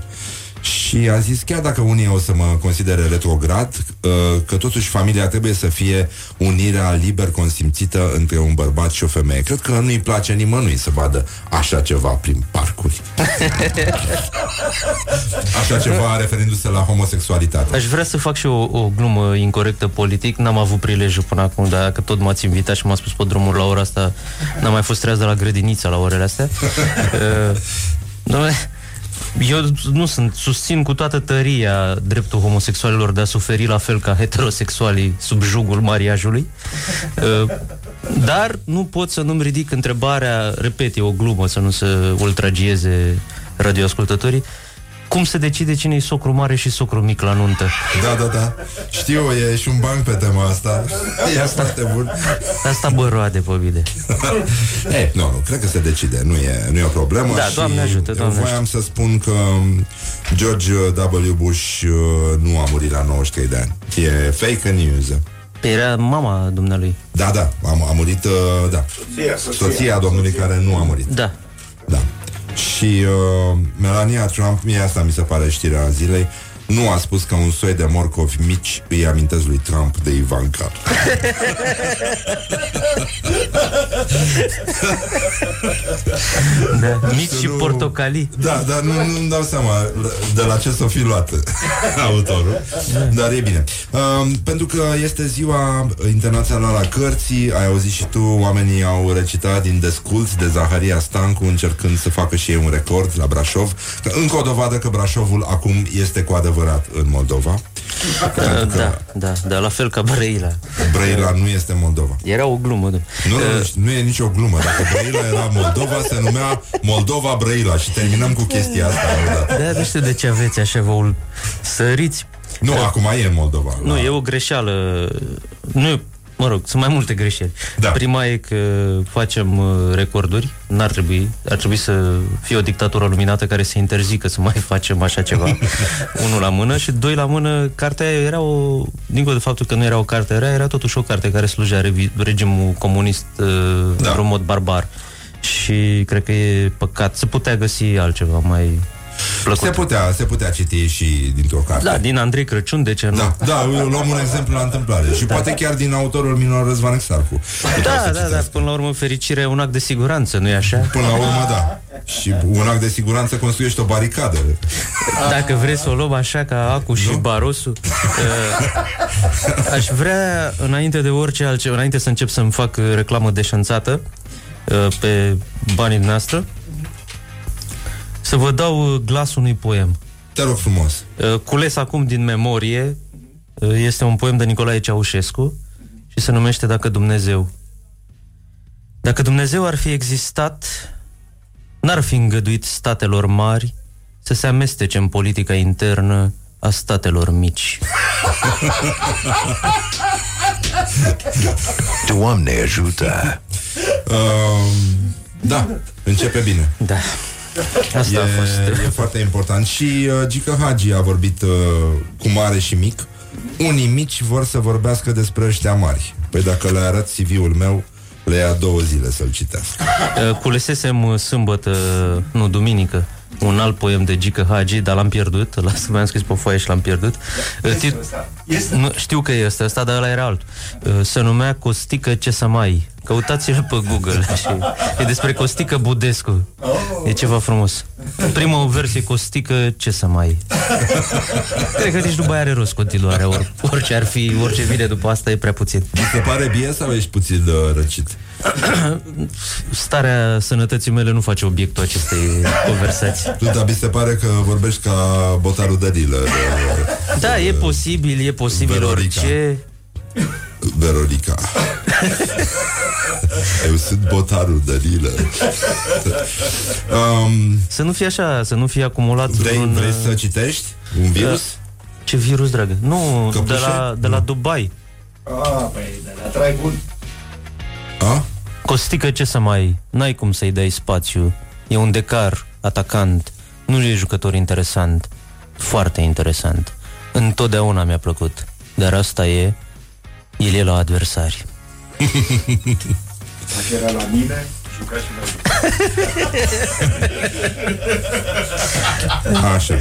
Și a zis, chiar dacă unii o să mă considere retrograd, uh, că totuși familia trebuie să fie unirea liber consimțită între un bărbat și o femeie. Cred că nu-i place nimănui să vadă așa ceva prin parcuri. Așa ceva referindu-se la homosexualitate. Aș vrea să fac și o, o glumă incorrectă politic. N-am avut prilejul până acum, dar că tot m-ați invitat și m-a spus pe drumul la ora asta, n-am mai fost treaz de la grădinița la orele astea. uh, dom'le, eu nu sunt, susțin cu toată tăria dreptul homosexualilor de a suferi la fel ca heterosexualii sub jugul mariajului. Uh, dar nu pot să nu-mi ridic întrebarea, repet, e o glumă să nu se ultragieze radioascultătorii, cum se decide cine e socru mare și socru mic la nuntă? Da, da, da. Știu, e și un banc pe tema asta. E foarte bun. Asta bă roade pe mine. e, nu, nu, cred că se decide, nu e, nu e o problemă. Da, și Doamne ajută, Doamne voiam să spun că um, George W. Bush uh, nu a murit la 93 de ani. E fake news. Era mama dumnealui. Da, da, a, a murit, uh, da. Soția, soția. Soția domnului care nu a murit. Da. Da. Și uh, Melania Trump, mie asta mi se pare știrea zilei, nu a spus că un soi de morcovi mici îi amintesc lui Trump de Ivanka. da. Mici Să și nu- portocalii. Da, dar nu, nu-mi dau seama de la ce să fi luat autorul. Dar e bine. Um, pentru că este ziua internațională a cărții, ai auzit și tu, oamenii au recitat din Desculți de Zaharia Stancu, încercând să facă și ei un record la Brașov. Că încă o dovadă că Brașovul acum este cu adevărat în Moldova. Uh, da, da, da, la fel ca Brăila. Brăila nu este Moldova. Era o glumă, da. Nu, nu, nu e nicio glumă. Dacă Brăila era Moldova, se numea Moldova Brăila și terminăm cu chestia asta. odată. Da, nu știu de ce aveți așa vă ul- săriți. Nu, acum e în Moldova. Nu, e o greșeală. Nu e Mă rog, sunt mai multe greșeli. Da. Prima e că facem uh, recorduri, n-ar trebui, ar trebui să fie o dictatură luminată care să interzică să mai facem așa ceva. Unul la mână și doi la mână, cartea era o, dincolo de faptul că nu era o carte rea, era totuși o carte care slujea revi, regimul comunist uh, da. într-un mod barbar. Și cred că e păcat. Se putea găsi altceva mai plăcut. Se putea, se putea citi și dintr-o carte. Da, din Andrei Crăciun, de ce nu? Da, da, eu luăm un exemplu la întâmplare Și da. poate chiar din autorul minor Răzvan Exarcu Da, da, da, până la urmă fericirea e un act de siguranță, nu-i așa? Până la urmă, da Și un act de siguranță construiește o baricadă Dacă vreți să o luăm așa ca Acu și Barosu uh, Aș vrea, înainte de orice altceva Înainte să încep să-mi fac uh, reclamă deșanțată uh, Pe banii noastre Să vă dau uh, glasul unui poem. Te rog frumos. Uh, Cules acum din memorie uh, Este un poem de Nicolae Ceaușescu Și se numește Dacă Dumnezeu. Dacă Dumnezeu ar fi existat N-ar fi îngăduit statelor mari Să se amestece în politica internă A statelor mici. Doamne ajută! uh, Da, începe bine. Da Asta e, a fost. e foarte important. Și uh, Gica Hagi a vorbit uh, cu mare și mic. Unii mici vor să vorbească despre ăștia mari. Păi dacă le arăt CV-ul meu Le ia două zile să-l citească. Uh, Culesesem uh, sâmbătă, nu, duminică un alt poem de Gică Hagi, dar l-am pierdut, l mi-am scris pe foaie și l-am pierdut. Uh, tit- nu, știu că este ăsta, dar ăla era alt. Uh, Se numea Costică ce să mai. Căutați-l pe Google. Și e despre Costică Budescu. E ceva frumos. Prima versie Costică ce să mai. Cred că nici nu mai are rost continuarea. Or, orice ar fi, orice vine după asta e prea puțin. Mi se pare bine sau ești puțin uh, răcit? Starea sănătății mele nu face obiectul acestei conversații. Tu, dar mi se pare că vorbești ca botarul Danilă de, Da, e posibil, e posibil Veronica. orice. Veronica Eu sunt botarul Danilă um, Să nu fie așa, să nu fie acumulat vrei, un... vrei să citești un virus? Ce virus, dragă? Nu, Căpușe? de la, de la Dubai. Ah, păi, de la trai bun. A? Costică ce să mai... N-ai cum să-i dai spațiu. E un decar atacant. Nu e jucător interesant. Foarte interesant. Întotdeauna mi-a plăcut. Dar asta e... El e la adversari. Dacă era la mine, juca și la Așa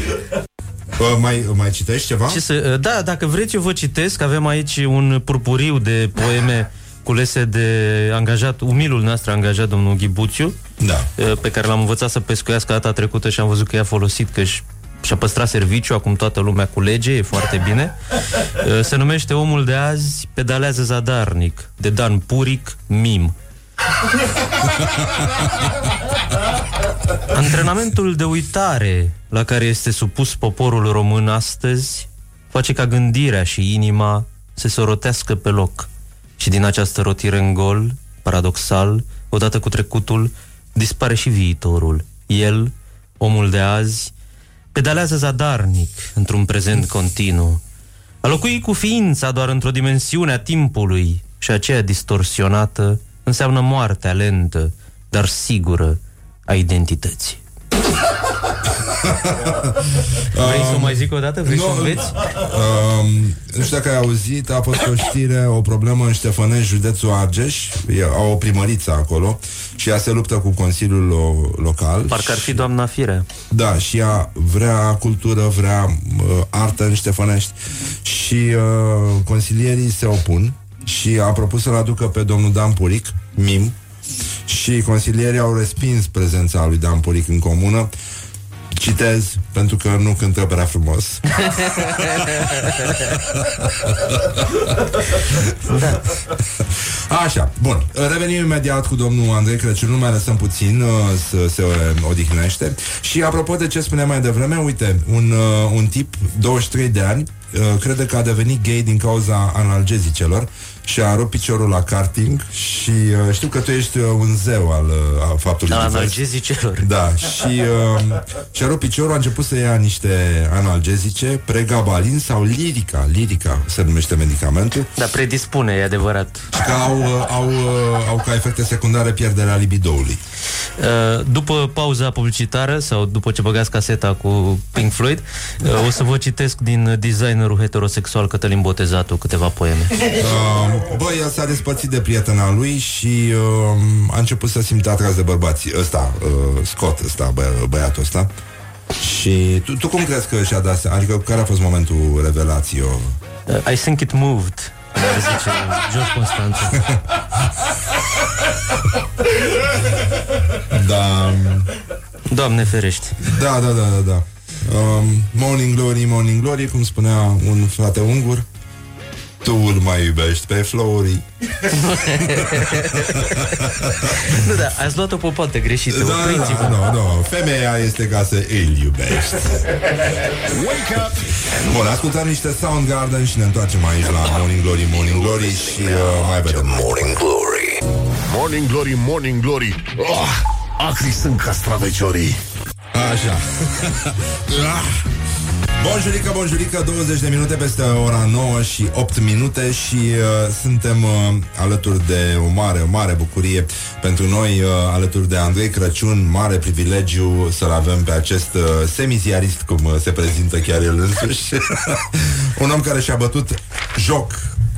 Uh, mai, mai citești ceva? Ce să, da, dacă vreți eu vă citesc, avem aici un purpuriu de poeme culese de angajat, umilul nostru angajat, domnul Ghibuțiu, Da. pe care l-am învățat să pescuiască data trecută și am văzut că i-a folosit, că și și-a păstrat serviciu, acum toată lumea culege, e foarte bine. Se numește Omul de azi, pedalează zadarnic, de Dan Puric, Mim. Antrenamentul de uitare la care este supus poporul român astăzi face ca gândirea și inima să se rotească pe loc. Și din această rotire în gol, paradoxal, odată cu trecutul, dispare și viitorul. El, omul de azi, pedalează zadarnic într-un prezent continuu. A locui cu ființa doar într-o dimensiune a timpului și aceea distorsionată înseamnă moartea lentă, dar sigură a identității. Vrei să o mai zic o dată? Vrei să o înveți? Um, nu știu dacă ai auzit, a fost o știre, o problemă în Ștefănești, județul Argeș, e, au o primăriță acolo și ea se luptă cu Consiliul lo- Local. Parcă ar fi doamna Firea. Da, și ea vrea cultură, vrea uh, artă în Ștefănești și uh, consilierii se opun și a propus să-l aducă pe domnul Dan Puric, MIM, și consilierii au respins prezența lui Dan Puric în comună Citez, pentru că nu cântă prea frumos. Da. Așa, bun. Revenim imediat cu domnul Andrei Crăciun, nu mai lăsăm puțin uh, să se odihnește. Și apropo de ce spuneam mai devreme, uite, un, uh, un tip, 23 de ani, uh, crede că a devenit gay din cauza analgezicelor și a rupt piciorul la karting și uh, știu că tu ești uh, un zeu al uh, faptului Al divers. analgezicelor. Da, și uh, și-a rupt piciorul, a început să ia niște analgezice, pregabalin sau lirica, lirica se numește medicamentul, Da, predispune, e adevărat. și că au, uh, au, uh, au ca efecte secundare pierderea libidoului. Uh, După pauza publicitară sau după ce băgați caseta cu Pink Floyd, uh, o să vă citesc din designerul heterosexual Cătălin Botezatu câteva poeme. Uh, bă, el s-a despărțit de prietena lui și uh, a început să simtă atras de bărbați. Ăsta, uh, Scott, ăsta, bă, băiatul ăsta. Și tu, tu cum crezi că și-a dat seama? Adică care a fost momentul revelației? Uh, I think it moved, ar zice George Constanță. Da, Doamne ferește. da, da, da, da, da. Um, morning Glory, Morning Glory, cum spunea un frate ungur, tu îl mai iubești pe Flori. Nu, da, ați luat-o pe o poată greșită. Da, Opriți-vă. da, nu, nu. Femeia este ca să îl iubești. Wake up Bun, ascultăm niște Soundgarden și ne întoarcem aici la Morning Glory, Morning Glory și uh, mai to vedem. Morning Glory. Morning Glory, Morning Glory oh, Acri sunt castraveciorii Așa. Ah. Bonjurică, bonjurică, 20 de minute peste ora 9 și 8 minute și uh, suntem uh, alături de o mare, o mare bucurie pentru noi, uh, alături de Andrei Crăciun, mare privilegiu să-l avem pe acest uh, semiziarist, cum uh, se prezintă chiar el însuși. Un om care și-a bătut joc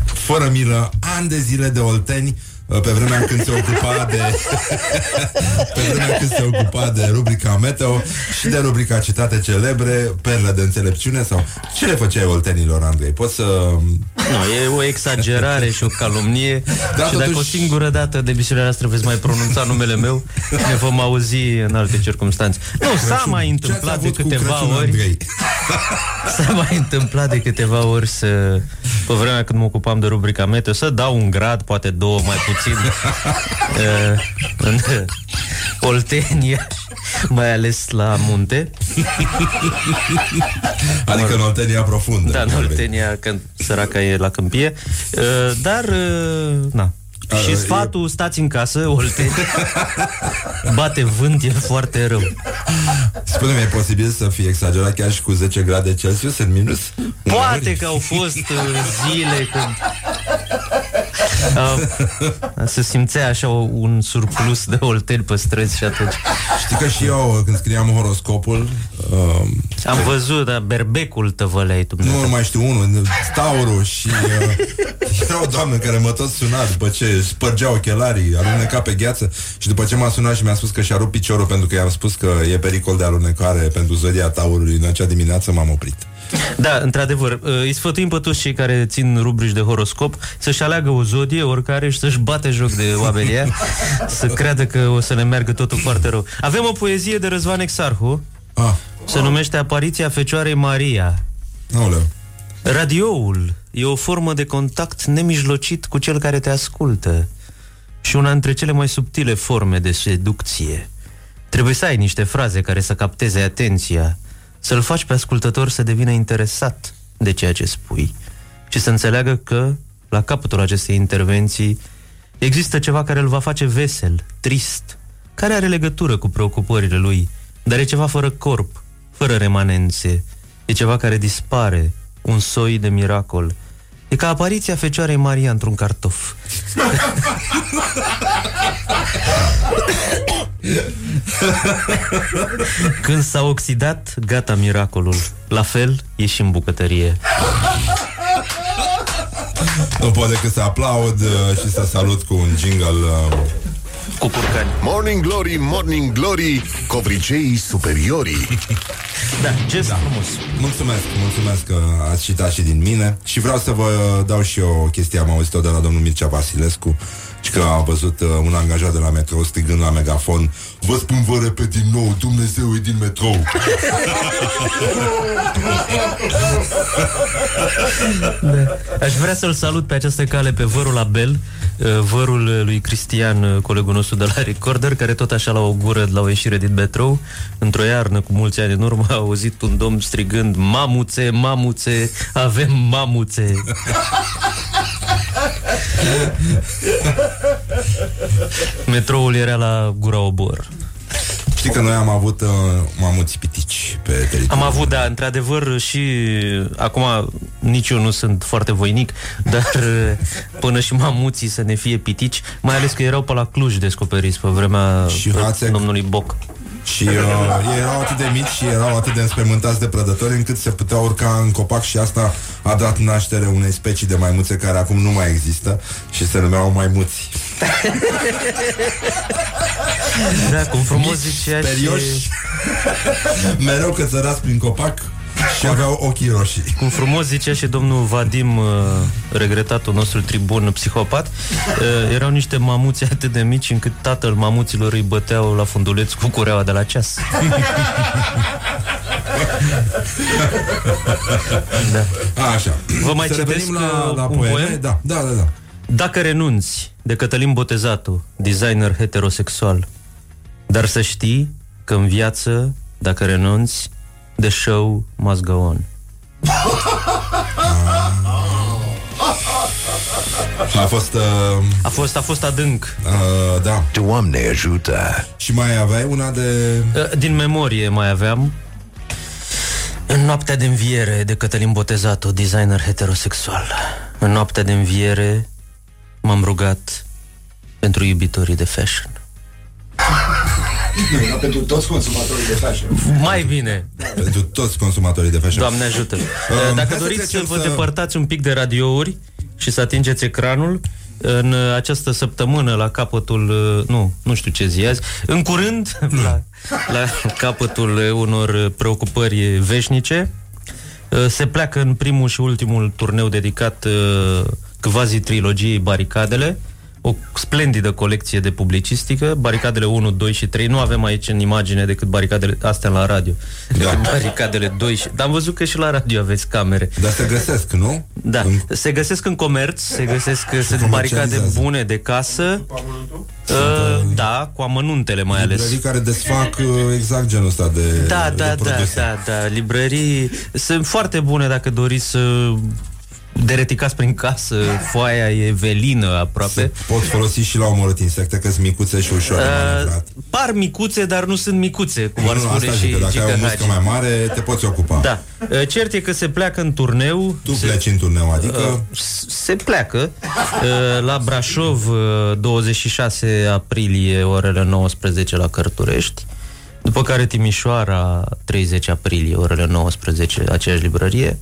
fără milă, ani de zile de olteni, uh, pe vremea când se ocupa de pe vremea când se ocupa de rubrica Meteo și de rubrica Citate celebre, perle de înțelepciune sau ce le făceai oltenilor, Andrei? Poți să... Nu, e o exagerare și o calomnie Da, Și dacă totuși- o singură dată de emisiunea noastră veți mai pronunța numele meu Ne vom auzi în alte circunstanțe Nu, s-a mai Ce ați întâmplat de avut cu câteva Crăciun, ori Andrei? S-a mai întâmplat de câteva ori să Pe vremea când mă ocupam de rubrica meteo Să dau un grad, poate două mai puțin uh, În Oltenia Mai ales la munte. Adică în Oltenia profundă. Da, în Oltenia, când săraca e la câmpie. Uh, Dar, uh, na. Și e- sfatul, stați în casă, Oltenia. Bate vânt, e foarte rău. Spune-mi, e posibil să fie exagerat chiar și cu 10 grade Celsius în minus? Poate că au fost uh, zile când uh, se simțea așa o- un surplus de olteni pe străzi și atunci Știi că și eu, când scriam horoscopul, uh, Am văzut, dar berbecul tăvăleai tu. Nu mai știu unul, Stauru și uh, era o doamnă care mă tot suna după ce spărgea ochelarii, aluneca pe gheață și după ce m-a sunat și mi-a spus că și-a rupt piciorul pentru că i-am spus că e pericol de alunecare pentru zodia Taurului în acea dimineață m-am oprit. Da, într-adevăr, uh, îi sfătuim pe toți cei care țin rubrici de horoscop să-și aleagă o zodie oricare și să-și bate joc de oamenii ăia, să creadă că o să le meargă totul foarte rău. Avem o poezie de Răzvan Exarhu, Ah, se numește Apariția Fecioarei Maria. aoleu. Radioul e o formă de contact nemijlocit cu cel care te ascultă și una dintre cele mai subtile forme de seducție. Trebuie să ai niște fraze care să capteze atenția, să-l faci pe ascultător să devină interesat de ceea ce spui și să înțeleagă că, la capătul acestei intervenții, există ceva care îl va face vesel, trist, care are legătură cu preocupările lui, dar e ceva fără corp, fără remanențe, e ceva care dispare, un soi de miracol. E ca apariția Fecioarei Maria într-un cartof. Când s-a oxidat, gata miracolul. La fel e și în bucătărie. Nu pot decât să aplaud uh, și să salut cu un jingle uh, Cu curcani. Morning Glory, Morning Glory, covriceii superiorii. Da, gest da. frumos. Mulțumesc, mulțumesc că ați citat și din mine Și vreau să vă dau și eu o chestie Am auzit-o de la domnul Mircea Vasilescu Și că a văzut uh, un angajat de la metrou Strigând la megafon Vă spun, vă repet din nou Dumnezeu e din metrou Aș vrea să-l salut pe această cale pe vărul Abel, uh, vărul lui Cristian, uh, colegul nostru de la Recorder, care tot așa la o gură la o ieșire din metrou, într-o iarnă cu mulți ani în urmă, a auzit un domn strigând Mamuțe, mamuțe, avem mamuțe. Metroul era la Gura Obor. Știi că noi am avut uh, mamuți pitici pe teritoriu Am avut, da, într-adevăr și acum nici eu nu sunt foarte voinic, dar până și mamuții să ne fie pitici, mai ales că erau pe la Cluj descoperiți pe vremea Și Hațeg. domnului Boc. Și uh, ei erau atât de mici și erau atât de înspăimântați de prădători încât se putea urca în copac și asta a dat naștere unei specii de maimuțe care acum nu mai există și se numeau maimuți. Da, cum frumos zicea Sperioși, și... mereu cățărați prin copac și aveau ochii roșii. Cum frumos zicea și domnul Vadim, uh, regretatul nostru tribun psihopat, uh, erau niște mamuți atât de mici încât tatăl mamuților îi băteau la funduleț cu cureaua de la ceas. da. Așa. Vă mai Să citesc revenim la, uh, la un poeme? poem? Da, da, da, da. Dacă renunți de Cătălin Botezatu, designer heterosexual, dar să știi că în viață, dacă renunți, the show must go on. A fost, uh, A fost, a fost adânc. uh, da. Doamne ajută! Și mai aveai una de... Uh, Din memorie mai aveam În noaptea de înviere de Cătălin Botezatu, designer heterosexual În noaptea de înviere m-am rugat pentru iubitorii de fashion pentru toți consumatorii de fashion. Mai bine, Pentru toți consumatorii de fashion. Doamne ajută Um, Dacă hai să doriți să trecem vă să- depărtați un pic de radiouri Și să atingeți ecranul în uh, această săptămână la capătul, uh, nu, nu știu ce zi e azi, în curând la, la capătul uh, unor uh, preocupări veșnice, uh, se pleacă în primul și ultimul turneu dedicat uh, quasi trilogiei Baricadele, o splendidă colecție de publicistică, baricadele 1, 2 și 3. Nu avem aici în imagine decât baricadele astea la radio. Da. Baricadele 2 și... Dar am văzut că și la radio aveți camere. Dar se găsesc, nu? Da, se găsesc în comerț, se găsesc sunt baricade comercializează. bune de casă. Uh, da, cu amănuntele mai ales. Librării care desfac uh, exact genul ăsta de Da, de da, da, produse. da, da, librării sunt foarte bune dacă doriți să dereticați prin casă, foaia e velină aproape. Se pot folosi și la omorât insecte, că sunt micuțe și ușor de Uh, manevrat. par micuțe, dar nu sunt micuțe, cum ar Nu, spune asta și zic, că dacă ai o Gica muscă Hagi. mai mare, te poți ocupa. Da. Uh, Cert e că se pleacă în turneu. Tu se, pleci în turneu, adică... uh, se pleacă uh, la Brașov uh, 26 aprilie orele 19 la Cărturești. După care Timișoara, 30 aprilie, orele 19, aceeași librărie.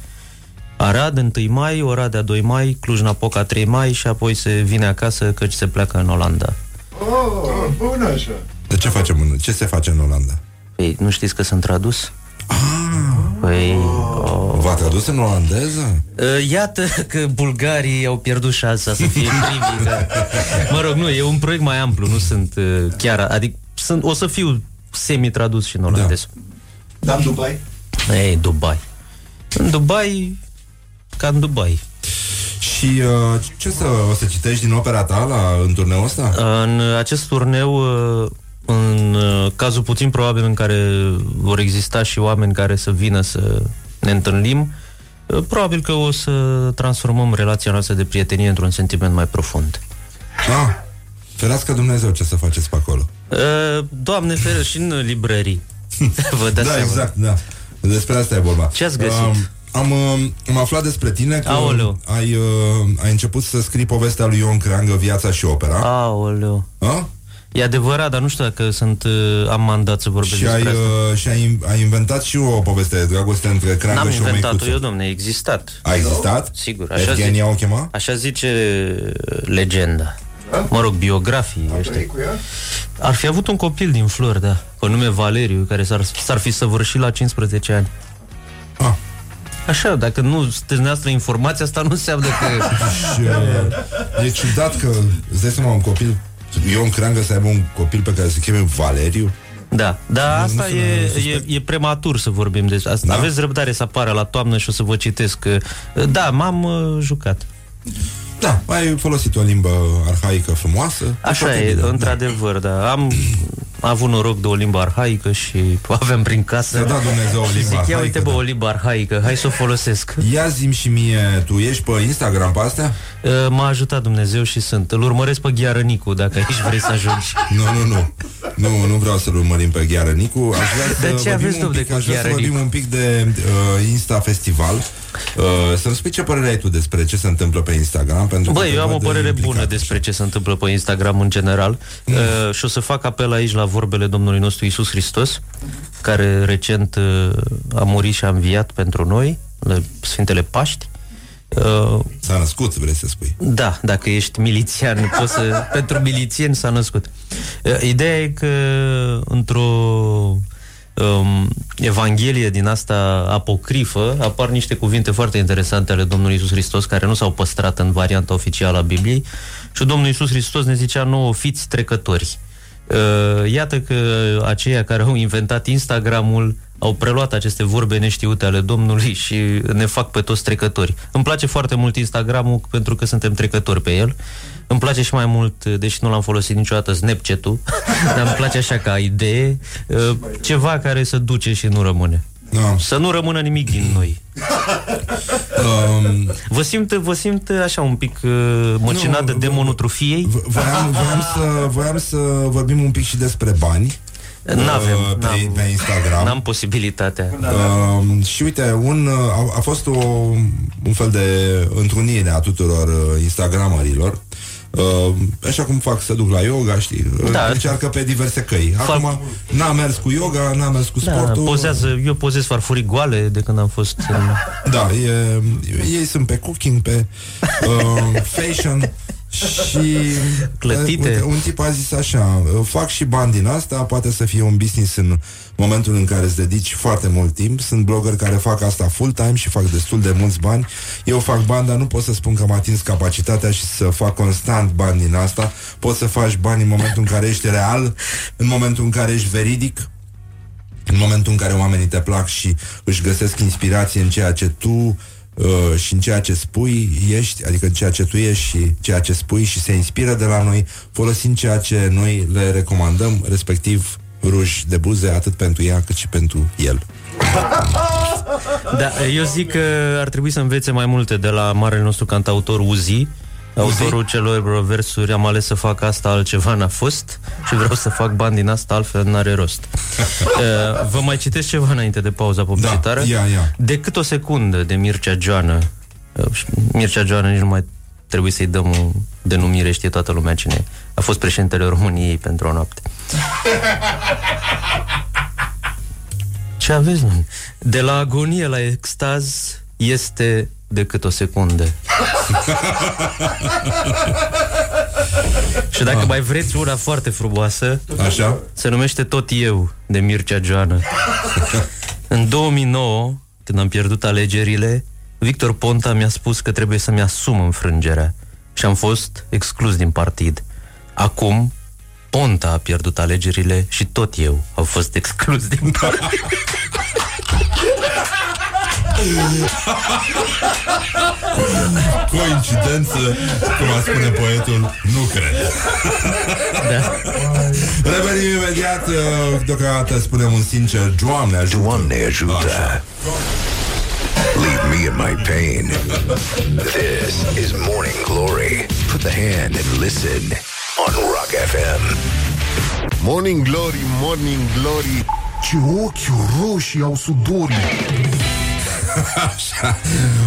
Arad, 1 mai, Oradea, 2 mai, Cluj-Napoca, 3 mai și apoi se vine acasă căci se pleacă în Olanda. Oh, bun așa. De ce facem în... Ce se face în Olanda? Păi, nu știți că sunt tradus? Păi, oh. V-a tradus în olandeză? Uh, Iată că bulgarii au pierdut șansa să fie primii. Dar, mă rog, nu, e un proiect mai amplu, nu sunt uh, chiar... Adică sunt, o să fiu semi-tradus și în olandez. Da, în Dubai? Ei, Dubai. În Dubai, ca în Dubai. Și uh, ce să, o să citești din opera ta la, în turneul ăsta? În acest turneu, uh, în uh, cazul puțin probabil în care vor exista și oameni care să vină să ne întâlnim, uh, probabil că o să transformăm relația noastră de prietenie într-un sentiment mai profund. Ah, ferească Dumnezeu ce să faceți pe acolo. Uh, Doamne feră și în librării. Vă dați da, seama. exact, da. Despre asta e vorba. Ce ați găsit? Um, am, um, am aflat despre tine că Aoleu. ai, uh, ai început să scrii povestea lui Ion Creangă, Viața și opera. Aoleu. A? E adevărat, dar nu știu dacă sunt, uh, am mandat să vorbesc Și ai, despre asta. uh, și ai, ai inventat și o poveste de dragoste între Creangă N-am și o inventat-o măicuță. eu, domne, a existat. A existat? Sigur, așa Evgenia zice, o chema? așa zice uh, legenda. Mă rog, biografii ăștia. cu ea? Ar fi avut un copil din Flori, da, pe nume Valeriu, care s-ar, s-ar fi săvârșit la 15 ani. Ah. Așa, dacă nu sunteți noastră informația asta nu înseamnă că... Și, uh, e ciudat că, îți dai seama, un copil Ion Creangă să aibă un copil pe care se cheme Valeriu Da, dar Nu- asta nu sună e, suspect. e, e prematur să vorbim despre asta. Da? Da? Aveți răbdare să apară la toamnă și o să vă citesc. că- Da, m-am uh, jucat. Da, ai folosit o limbă arhaică frumoasă Așa foarte e, bine, într-adevăr, da. Am avut noroc de o limbă arhaică și o avem prin casă. Să da Dumnezeu o Și limbă zic, ia arhaică, uite bă, da. o limbă arhaică, hai să o folosesc. Ia zi și mie, tu ești pe Instagram pe astea? Uh, M-a ajutat Dumnezeu și sunt. Îl urmăresc pe Ghearănicu, dacă aici vrei să ajungi. Nu, nu, nu. Nu, nu vreau să-l urmărim pe Gheară Nicu. Aș vrea De să ce vorbim aveți, un domne, pic, cu aș vrea să Gheară vorbim Nicu? un pic de uh, Insta Festival. Uh, să-mi spui ce părere ai tu despre ce se întâmplă pe Instagram. Pentru că Băi, te eu am o văd părere implicat bună așa. despre ce se întâmplă pe Instagram în general Mm. uh, și o să fac apel aici la vorbele Domnului nostru Isus Hristos, care recent uh, a murit și a înviat pentru noi, la Sfintele Paști. Uh, S-a născut, vrei să spui. da, dacă ești milițian, poți să, pentru milițieni s-a născut. Uh, Ideea e că într-o um, evanghelie din asta apocrifă apar niște cuvinte foarte interesante ale Domnului Isus Hristos care nu s-au păstrat în varianta oficială a Bibliei și Domnul Isus Hristos ne zicea nouă fiți trecători. Uh, iată că aceia care au inventat Instagramul au preluat aceste vorbe neștiute ale Domnului și ne fac pe toți trecători. Îmi place foarte mult Instagramul pentru că suntem trecători pe el. Îmi place și mai mult, deși nu l-am folosit niciodată, Snapchat-ul, dar îmi place așa ca idee, uh, ceva care să duce și nu rămâne. Da. Să nu rămână nimic din noi. Um, Vă simt, vă simt așa un pic uh, măcinat Nu, de vă- demonul trufiei? v- voiam, voiam, să, voiam să vorbim un pic și despre bani. N-avem, uh, pe, n-am. pe Instagram. N-am posibilitatea. Uh, și uite, un, uh, a, a fost o, un fel de întrunire a tuturor uh, Instagramerilor. Uh, așa cum fac să duc la yoga, știi? Da. Da. Încearcă pe diverse căi. Acum n-a mers cu yoga, n-a mers cu Da, sportul. pozează, eu pozez farfurii goale de când am fost în... Da, e, ei sunt pe cooking, pe uh, fashion și Clătite. Uite, un tip a zis așa fac și bani din asta, poate să fie un business în momentul în care îți dedici foarte mult timp. Sunt blogger care fac asta full-time și fac destul de mulți bani. Eu fac bani, dar nu pot să spun că am atins capacitatea și să fac constant bani din asta. Poți să faci bani în momentul în care ești real, în momentul în care ești veridic, în momentul în care oamenii te plac și își găsesc inspirație în ceea ce tu uh, și în ceea ce spui ești, adică în ceea ce tu ești și ceea ce spui și se inspiră de la noi, folosind ceea ce noi le recomandăm, respectiv ruși de buze, atât pentru ea cât și pentru el. Da, eu zic că ar trebui să învețe mai multe de la marele nostru cantautor Uzi, autorul celor versuri Am ales să fac asta, altceva n-a fost Și vreau să fac bani din asta, altfel n-are rost uh, Vă mai citesc ceva înainte de pauza publicitară Da, ia, ia. Decât o secundă de Mircea Joană uh, și Mircea Joană nici nu mai trebuie să-i dăm o denumire Știe toată lumea cine e. A fost președintele României pentru o noapte Ce aveți, mă? De la agonie la extaz este decât o secundă. Și dacă mai vreți una foarte frumoasă Așa? Se numește Tot eu De Mircea Joană În 2009 Când am pierdut alegerile Victor Ponta mi-a spus că trebuie să-mi asum înfrângerea Și am fost exclus din partid Acum Ponta a pierdut alegerile Și tot eu am fost exclus din partid Coincidență, cum a spune poetul, nu cred. Da. Revenim imediat, uh, deocamdată spunem un sincer, Doamne ajută. Doamne ajută. Leave me in my pain. This is Morning Glory. Put the hand and listen on Rock FM. Morning Glory, Morning Glory Ce ochi roșii au sudorii Așa.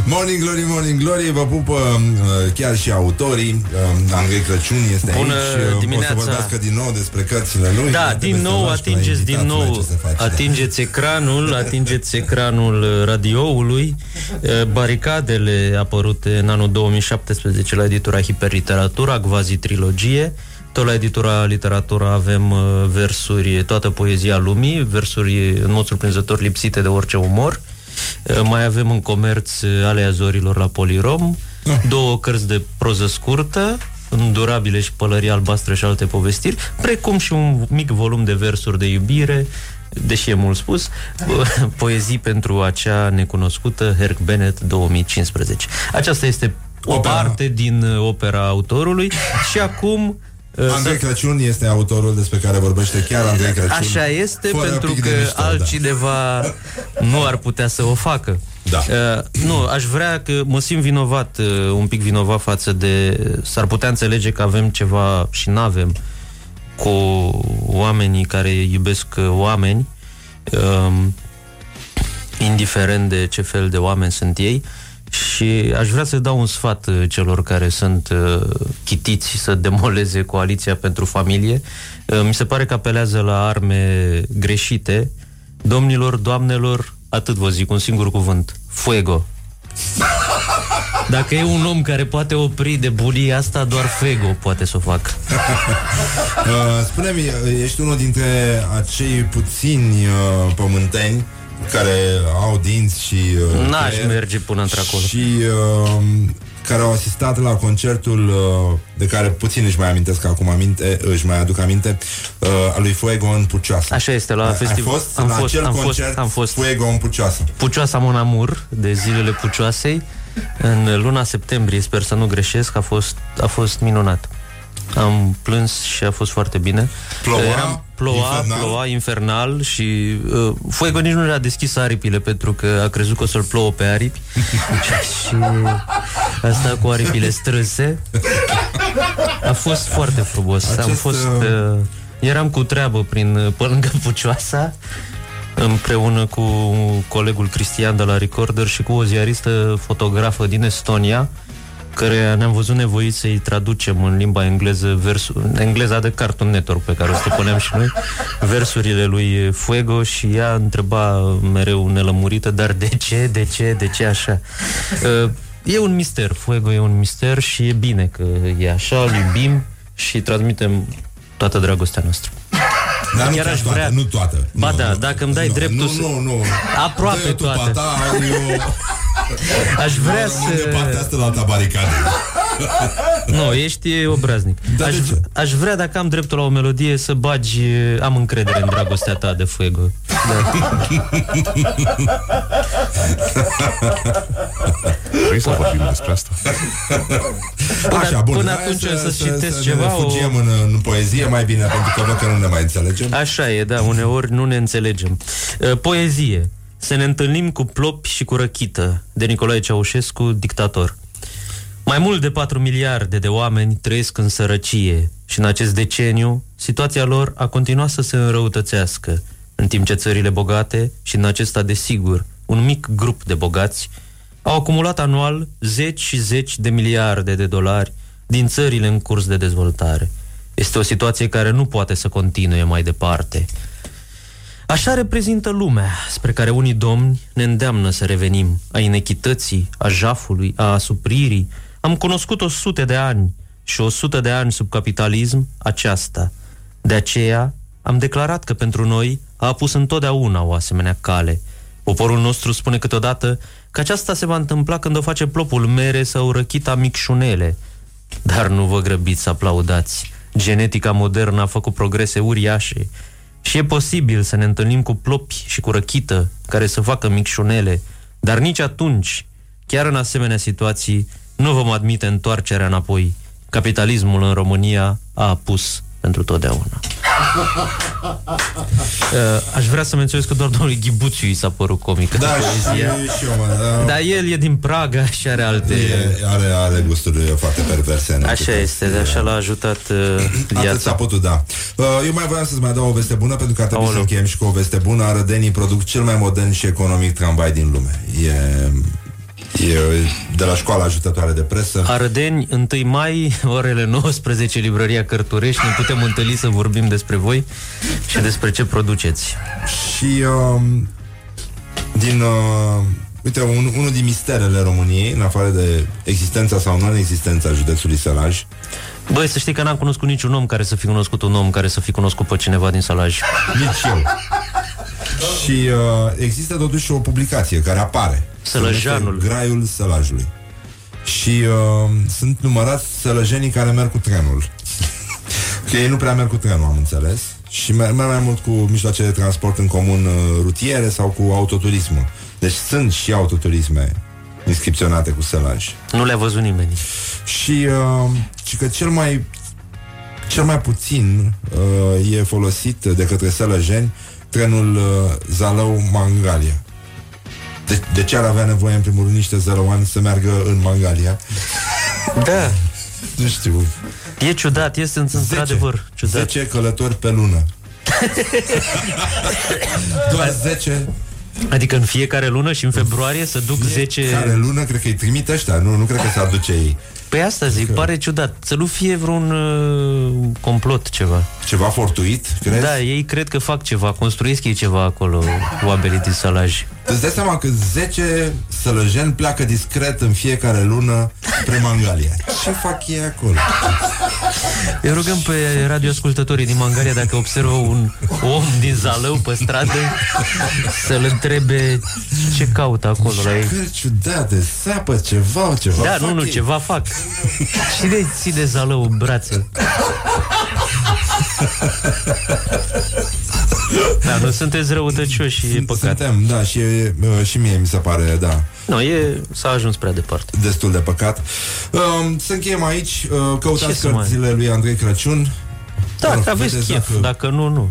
Morning Glory, Morning Glory Vă pupă uh, chiar și autorii uh, Andrei Crăciun este Bună aici uh, dimineața. O să vorbească din nou despre cărțile lui Da, Trebuie din să nou lași pe la atingeți invitat, din n-ai nou ce să faci, da. atingeți ecranul, atingeți ecranul uh, radioului, uh, baricadele apărute în anul 2017 la editura Hiperliteratura, Gvazi Trilogie. Tot la editura Literatura avem uh, versuri, toată poezia lumii, versuri în mod surprinzător lipsite de orice umor. Uh, Mai avem în comerț uh, Alea Zorilor la Polirom, două cărți de proză scurtă, îndurabile și pălării albastră și alte povestiri, precum și un mic volum de versuri de iubire, deși e mult spus, poezii pentru acea necunoscută Herc Bennett 2015. Aceasta este o Opera. parte din uh, opera autorului și acum uh, Andrei să- Crăciun este autorul despre care vorbește chiar Andrei Crăciun Așa este, Fără pentru pic că de mișto, da. altcineva nu ar putea să o facă. Da. Uh, nu, aș vrea că mă simt vinovat, uh, un pic vinovat față de... S-ar putea înțelege că avem ceva și n-avem cu oamenii care iubesc uh, oameni, um, indiferent de ce fel de oameni sunt ei, și aș vrea să dau un sfat uh, celor care sunt uh, chitiți să demoleze coaliția pentru familie. Uh, mi se pare că apelează la arme greșite. Domnilor, doamnelor, atât vă zic, un singur cuvânt. Fuego. Dacă e un om care poate opri de bulia asta, doar Fuego poate să o facă. Uh, Spune-mi, uh, ești unul dintre acei puțini uh, pământeni care au dinți și uh, N-aș creier merge până într-acolo. Și uh, care au asistat la concertul uh, de care puțin își mai amintesc acum aminte, își mai aduc aminte, uh, al lui Fuego în Pucioasă. Așa este, la Ai- festival. Ai fost am la fost, acel am concert fost, am fost. Fuego în Pucioasă. Pucioasa Monamur, de zilele Pucioasei, în luna septembrie, sper să nu greșesc, a fost, a fost minunat. Am plâns și a fost foarte bine. Ploua? Eram, ploua, Infernal? infernal. ploua infernal și uh, Fuego nici nu le-a deschis aripile pentru că a crezut că o să-l plouă pe aripi și asta cu aripile strânse a fost foarte frumos. Acest, Am Acest, fost, uh, uh, eram cu treabă prin pe lângă Pucioasa împreună cu colegul Cristian de la Recorder și cu o ziaristă fotografă din Estonia care ne-am văzut nevoiți să-i traducem în limba engleză versul, engleza de Cartoon Network pe care o stăpâneam și noi, versurile lui Fuego și ea întreba mereu nelămurită, dar de ce, de ce, de ce așa? Uh, E un mister, Fuego e un mister și e bine că e așa, îl iubim și transmitem toată dragostea noastră. Dar nu Chiar chiar aș toată, vrea- nu toată. Ba nu, da, nu, dacă îmi dai nu, dreptul Nu, să- nu, nu. Aproape Dă-i tu toate. pata, eu... Aș vrea rămân de să... partea asta la alta baricadă. Nu, ești obraznic. Dar aș, de ce? aș vrea, dacă am dreptul la o melodie, să bagi Am încredere în dragostea ta de Fuego. Da. Vrei să vorbim despre asta? Până- Așa, bun. până hai atunci să citesc să ceva, Ne refugiem în, în poezie mai bine, pentru că văd că nu ne mai înțelegem. Așa e, da, uneori nu ne înțelegem. Uh, Poezie. Să ne întâlnim cu plopi și cu răchită, de Nicolae Ceaușescu, dictator. Mai mult de 4 miliarde de oameni trăiesc în sărăcie și în acest deceniu situația lor a continuat să se înrăutățească, în timp ce țările bogate și în acesta, desigur, un mic grup de bogați au acumulat anual zeci și zeci de miliarde de dolari din țările în curs de dezvoltare. Este o situație care nu poate să continue mai departe. Așa reprezintă lumea spre care unii domni ne îndeamnă să revenim, a inechității, a jafului, a asupririi. Am cunoscut o sute de ani și o sută de ani sub capitalism aceasta. De aceea am declarat că pentru noi a apus întotdeauna o asemenea cale. Poporul nostru spune câteodată că aceasta se va întâmpla când o face plopul mere sau răchita micșunele. Dar nu vă grăbiți să aplaudați. Genetica modernă a făcut progrese uriașe și e posibil să ne întâlnim cu plopi și cu răchită care să facă micșunele, dar nici atunci, chiar în asemenea situații, nu vom admite întoarcerea înapoi. Capitalismul în România a apus pentru totdeauna. Uh, aș vrea să menționez că doar domnului Ghibuțiu i s-a părut comică Da, poezia. și, și eu, mă, da. Dar el e din Praga și are alte... E, are, are gusturi foarte perverse. în Așa atâtea- este, de așa l-a ajutat uh, Atât s-a viața. putut, da. Uh, Eu mai voiam să-ți mai dau o veste bună, pentru că ar trebui să Aoleu. încheiem și cu o veste bună. Arădenii produc cel mai modern și economic tramvai din lume. E, e de la școala ajutătoare de presă. Arădeni, 1 mai, orele 19, librăria Cărturești, ne putem întâlni să vorbim despre voi și despre ce produceți. Și uh, din... Uh, uite, un, unul din misterele României, în afară de existența sau non-existența județului Sălaj, Băi, să știi că n-am cunoscut niciun om care să fi cunoscut un om care să fi cunoscut pe cineva din Salaj. nici eu. Și uh, există totuși o publicație care apare. Sălăjanul. Se numește Graiul Sălajului. Și uh, sunt numărați sălăjenii care merg cu trenul. că ei nu prea merg cu trenul, am înțeles. Și merg, merg mai mult cu mijloace de transport în comun uh, rutiere sau cu autoturismul. Deci sunt și autoturisme inscripționate cu sălaj. Nu le-a văzut nimeni. Și, uh, și că cel mai cel mai puțin uh, e folosit de către sălăjeni trenul uh, Zalău-Mangalia. De, de ce ar avea nevoie, în primul rând, niște zălăoani să meargă în Mangalia? Da. Nu știu. E ciudat, este într-adevăr ciudat. 10 călători pe lună. Doar 10 Adică în fiecare lună și în februarie să duc 10... care lună, cred că îi trimit ăștia, nu, nu cred că se aduce ei. Păi asta zic, pare ciudat. Să nu fie vreun uh, complot ceva. Ceva fortuit, crezi? Da, ei cred că fac ceva, construiesc ei ceva acolo, oamenii din Salaj. Îți dai seama că 10 sălăjeni pleacă discret în fiecare lună spre Mangalia. Ce fac ei acolo? Eu rugăm pe radioascultătorii din Mangalia dacă observă un om din Zalău pe stradă să-l întrebe ce caută acolo la ei. Cări ciudate, sapă ceva, ceva Da, fac nu, nu, ei. ceva fac. Și de ții de Zalău în brațe. Da, nu sunteți răutăcioși, e păcat. Suntem, da, și, e, uh, și mie mi se pare, da, Nu, e, s-a ajuns prea departe. destul de păcat. Um, să încheiem aici, uh, Ce căutați să mai- cărțile lui Andrei Crăciun. Da, Mă, că aveți vedeți chef, dacă dacă nu, nu.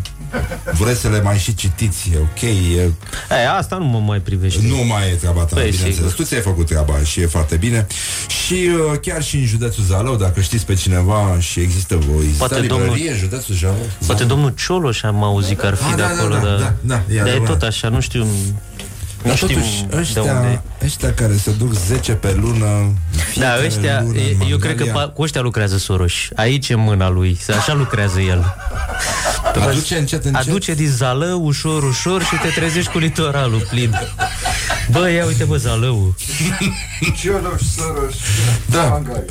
Vreți să le mai și citiți, e ok, e, E, asta nu mă mai privește. nu mai e treaba ta, Păi, bineînțeles. sigur. Tu ți-ai făcut treaba și e foarte bine. Și uh, chiar și în județul Zalău, dacă știți pe cineva și există voi, există Poate librărie domnul- în județul Zalău? Poate domnul Cioloș am auzit că ar fi Ah, de da, da, acolo, da, dar... da, da, e dar e adevărat. tot așa, nu știu... Nu Dar știu totuși, de unde. ăștia, ăștia care se duc 10 pe lună în Da, fiecare ăștia, lună e- în eu cred că Mangalia, pa- cu ăștia lucrează Soros. Aici e mâna lui, așa lucrează el. Aduce încet, încet. Aduce din Zalău, ușor, ușor și te trezești cu litoralul plin. Bă, ia uite bă, Zalău. Cioloș, Soros, Da. Mangalia.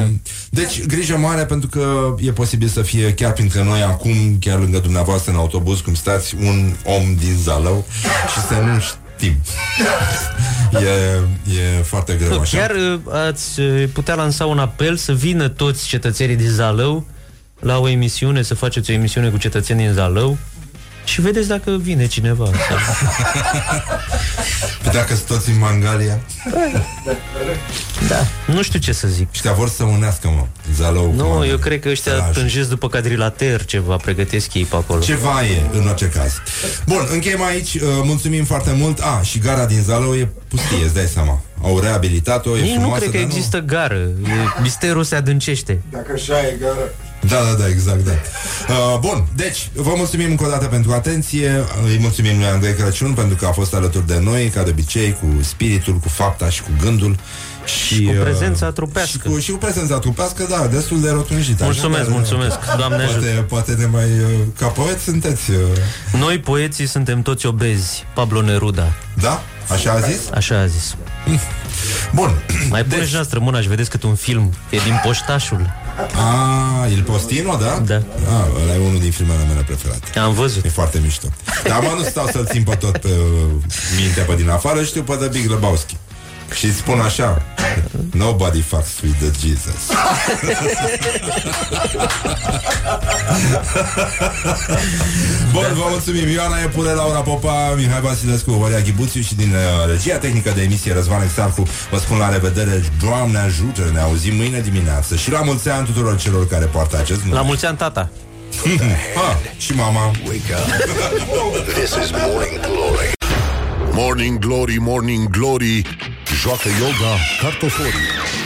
Um, deci, grijă mare pentru că e posibil să fie chiar printre noi acum, chiar lângă dumneavoastră în autobuz, cum stați, un om din Zalău și să nu știm. E, e foarte greu așa. Chiar uh, ați uh, putea lansa un apel să vină toți cetățenii din Zalău la o emisiune, să faceți o emisiune cu cetățenii din Zalău și vedeți dacă vine cineva. Sau... Păi dacă sunt toți în Mangalia, Da, nu știu ce să zic. ăștia vor să unească, mă, Zalău. cu Nu, Mangalia. eu cred că ăștia Săraj. tânjesc după cadrilater ceva, pregătesc ei pe acolo. Ceva e, în orice caz. Bun, încheiem aici, uh, mulțumim foarte mult. A, și gara din Zalău e pustie, îți dai seama. Au reabilitat-o, e Nici nu frumoasă, cred că dar există gară. E, misterul se adâncește. Dacă așa e gara, Da, da, da, exact, da. Uh, bun, deci, vă mulțumim încă o dată pentru atenție. Îi mulțumim lui Andrei Crăciun pentru că a fost alături de noi, ca de obicei, cu spiritul, cu fapta și cu gândul. Și, cu uh, prezența trupească. Și cu, și cu prezența trupească, da, destul de rotunjit. Mulțumesc, Așa, dar, mulțumesc. Doamne poate, ajută. poate ne mai... uh, Ca poet sunteți... uh, Noi, poeții, suntem toți obezi. Pablo Neruda. Da? Așa a zis? Așa a zis. Bun. Mai puneți deci... noastră mâna și vedeți cât un film e din poștașul. A, Il Postino, da? Da. A, ăla e unul din filmele mele preferate. Am văzut. E foarte mișto. Dar mă nu stau să-l țin pe tot pe uh, minte pe din afară, știu pe The Big Lebowski. Și spun așa Nobody fucks with the Jesus. Bun, vă mulțumim. Ioana Epure, Laura Popa Mihai Vasilescu, Horia Ghibuțiu Și din uh, regia tehnică de emisie Răzvan Exarcu Vă spun la revedere. Doamne ajută, ne auzim mâine dimineață. Și la mulți ani tuturor celor care poartă acest nume. La mulți ani, tata. ha, Și mama. Wake up. This is Morning Glory. Morning Glory, Morning Glory Joacă yoga cartoforii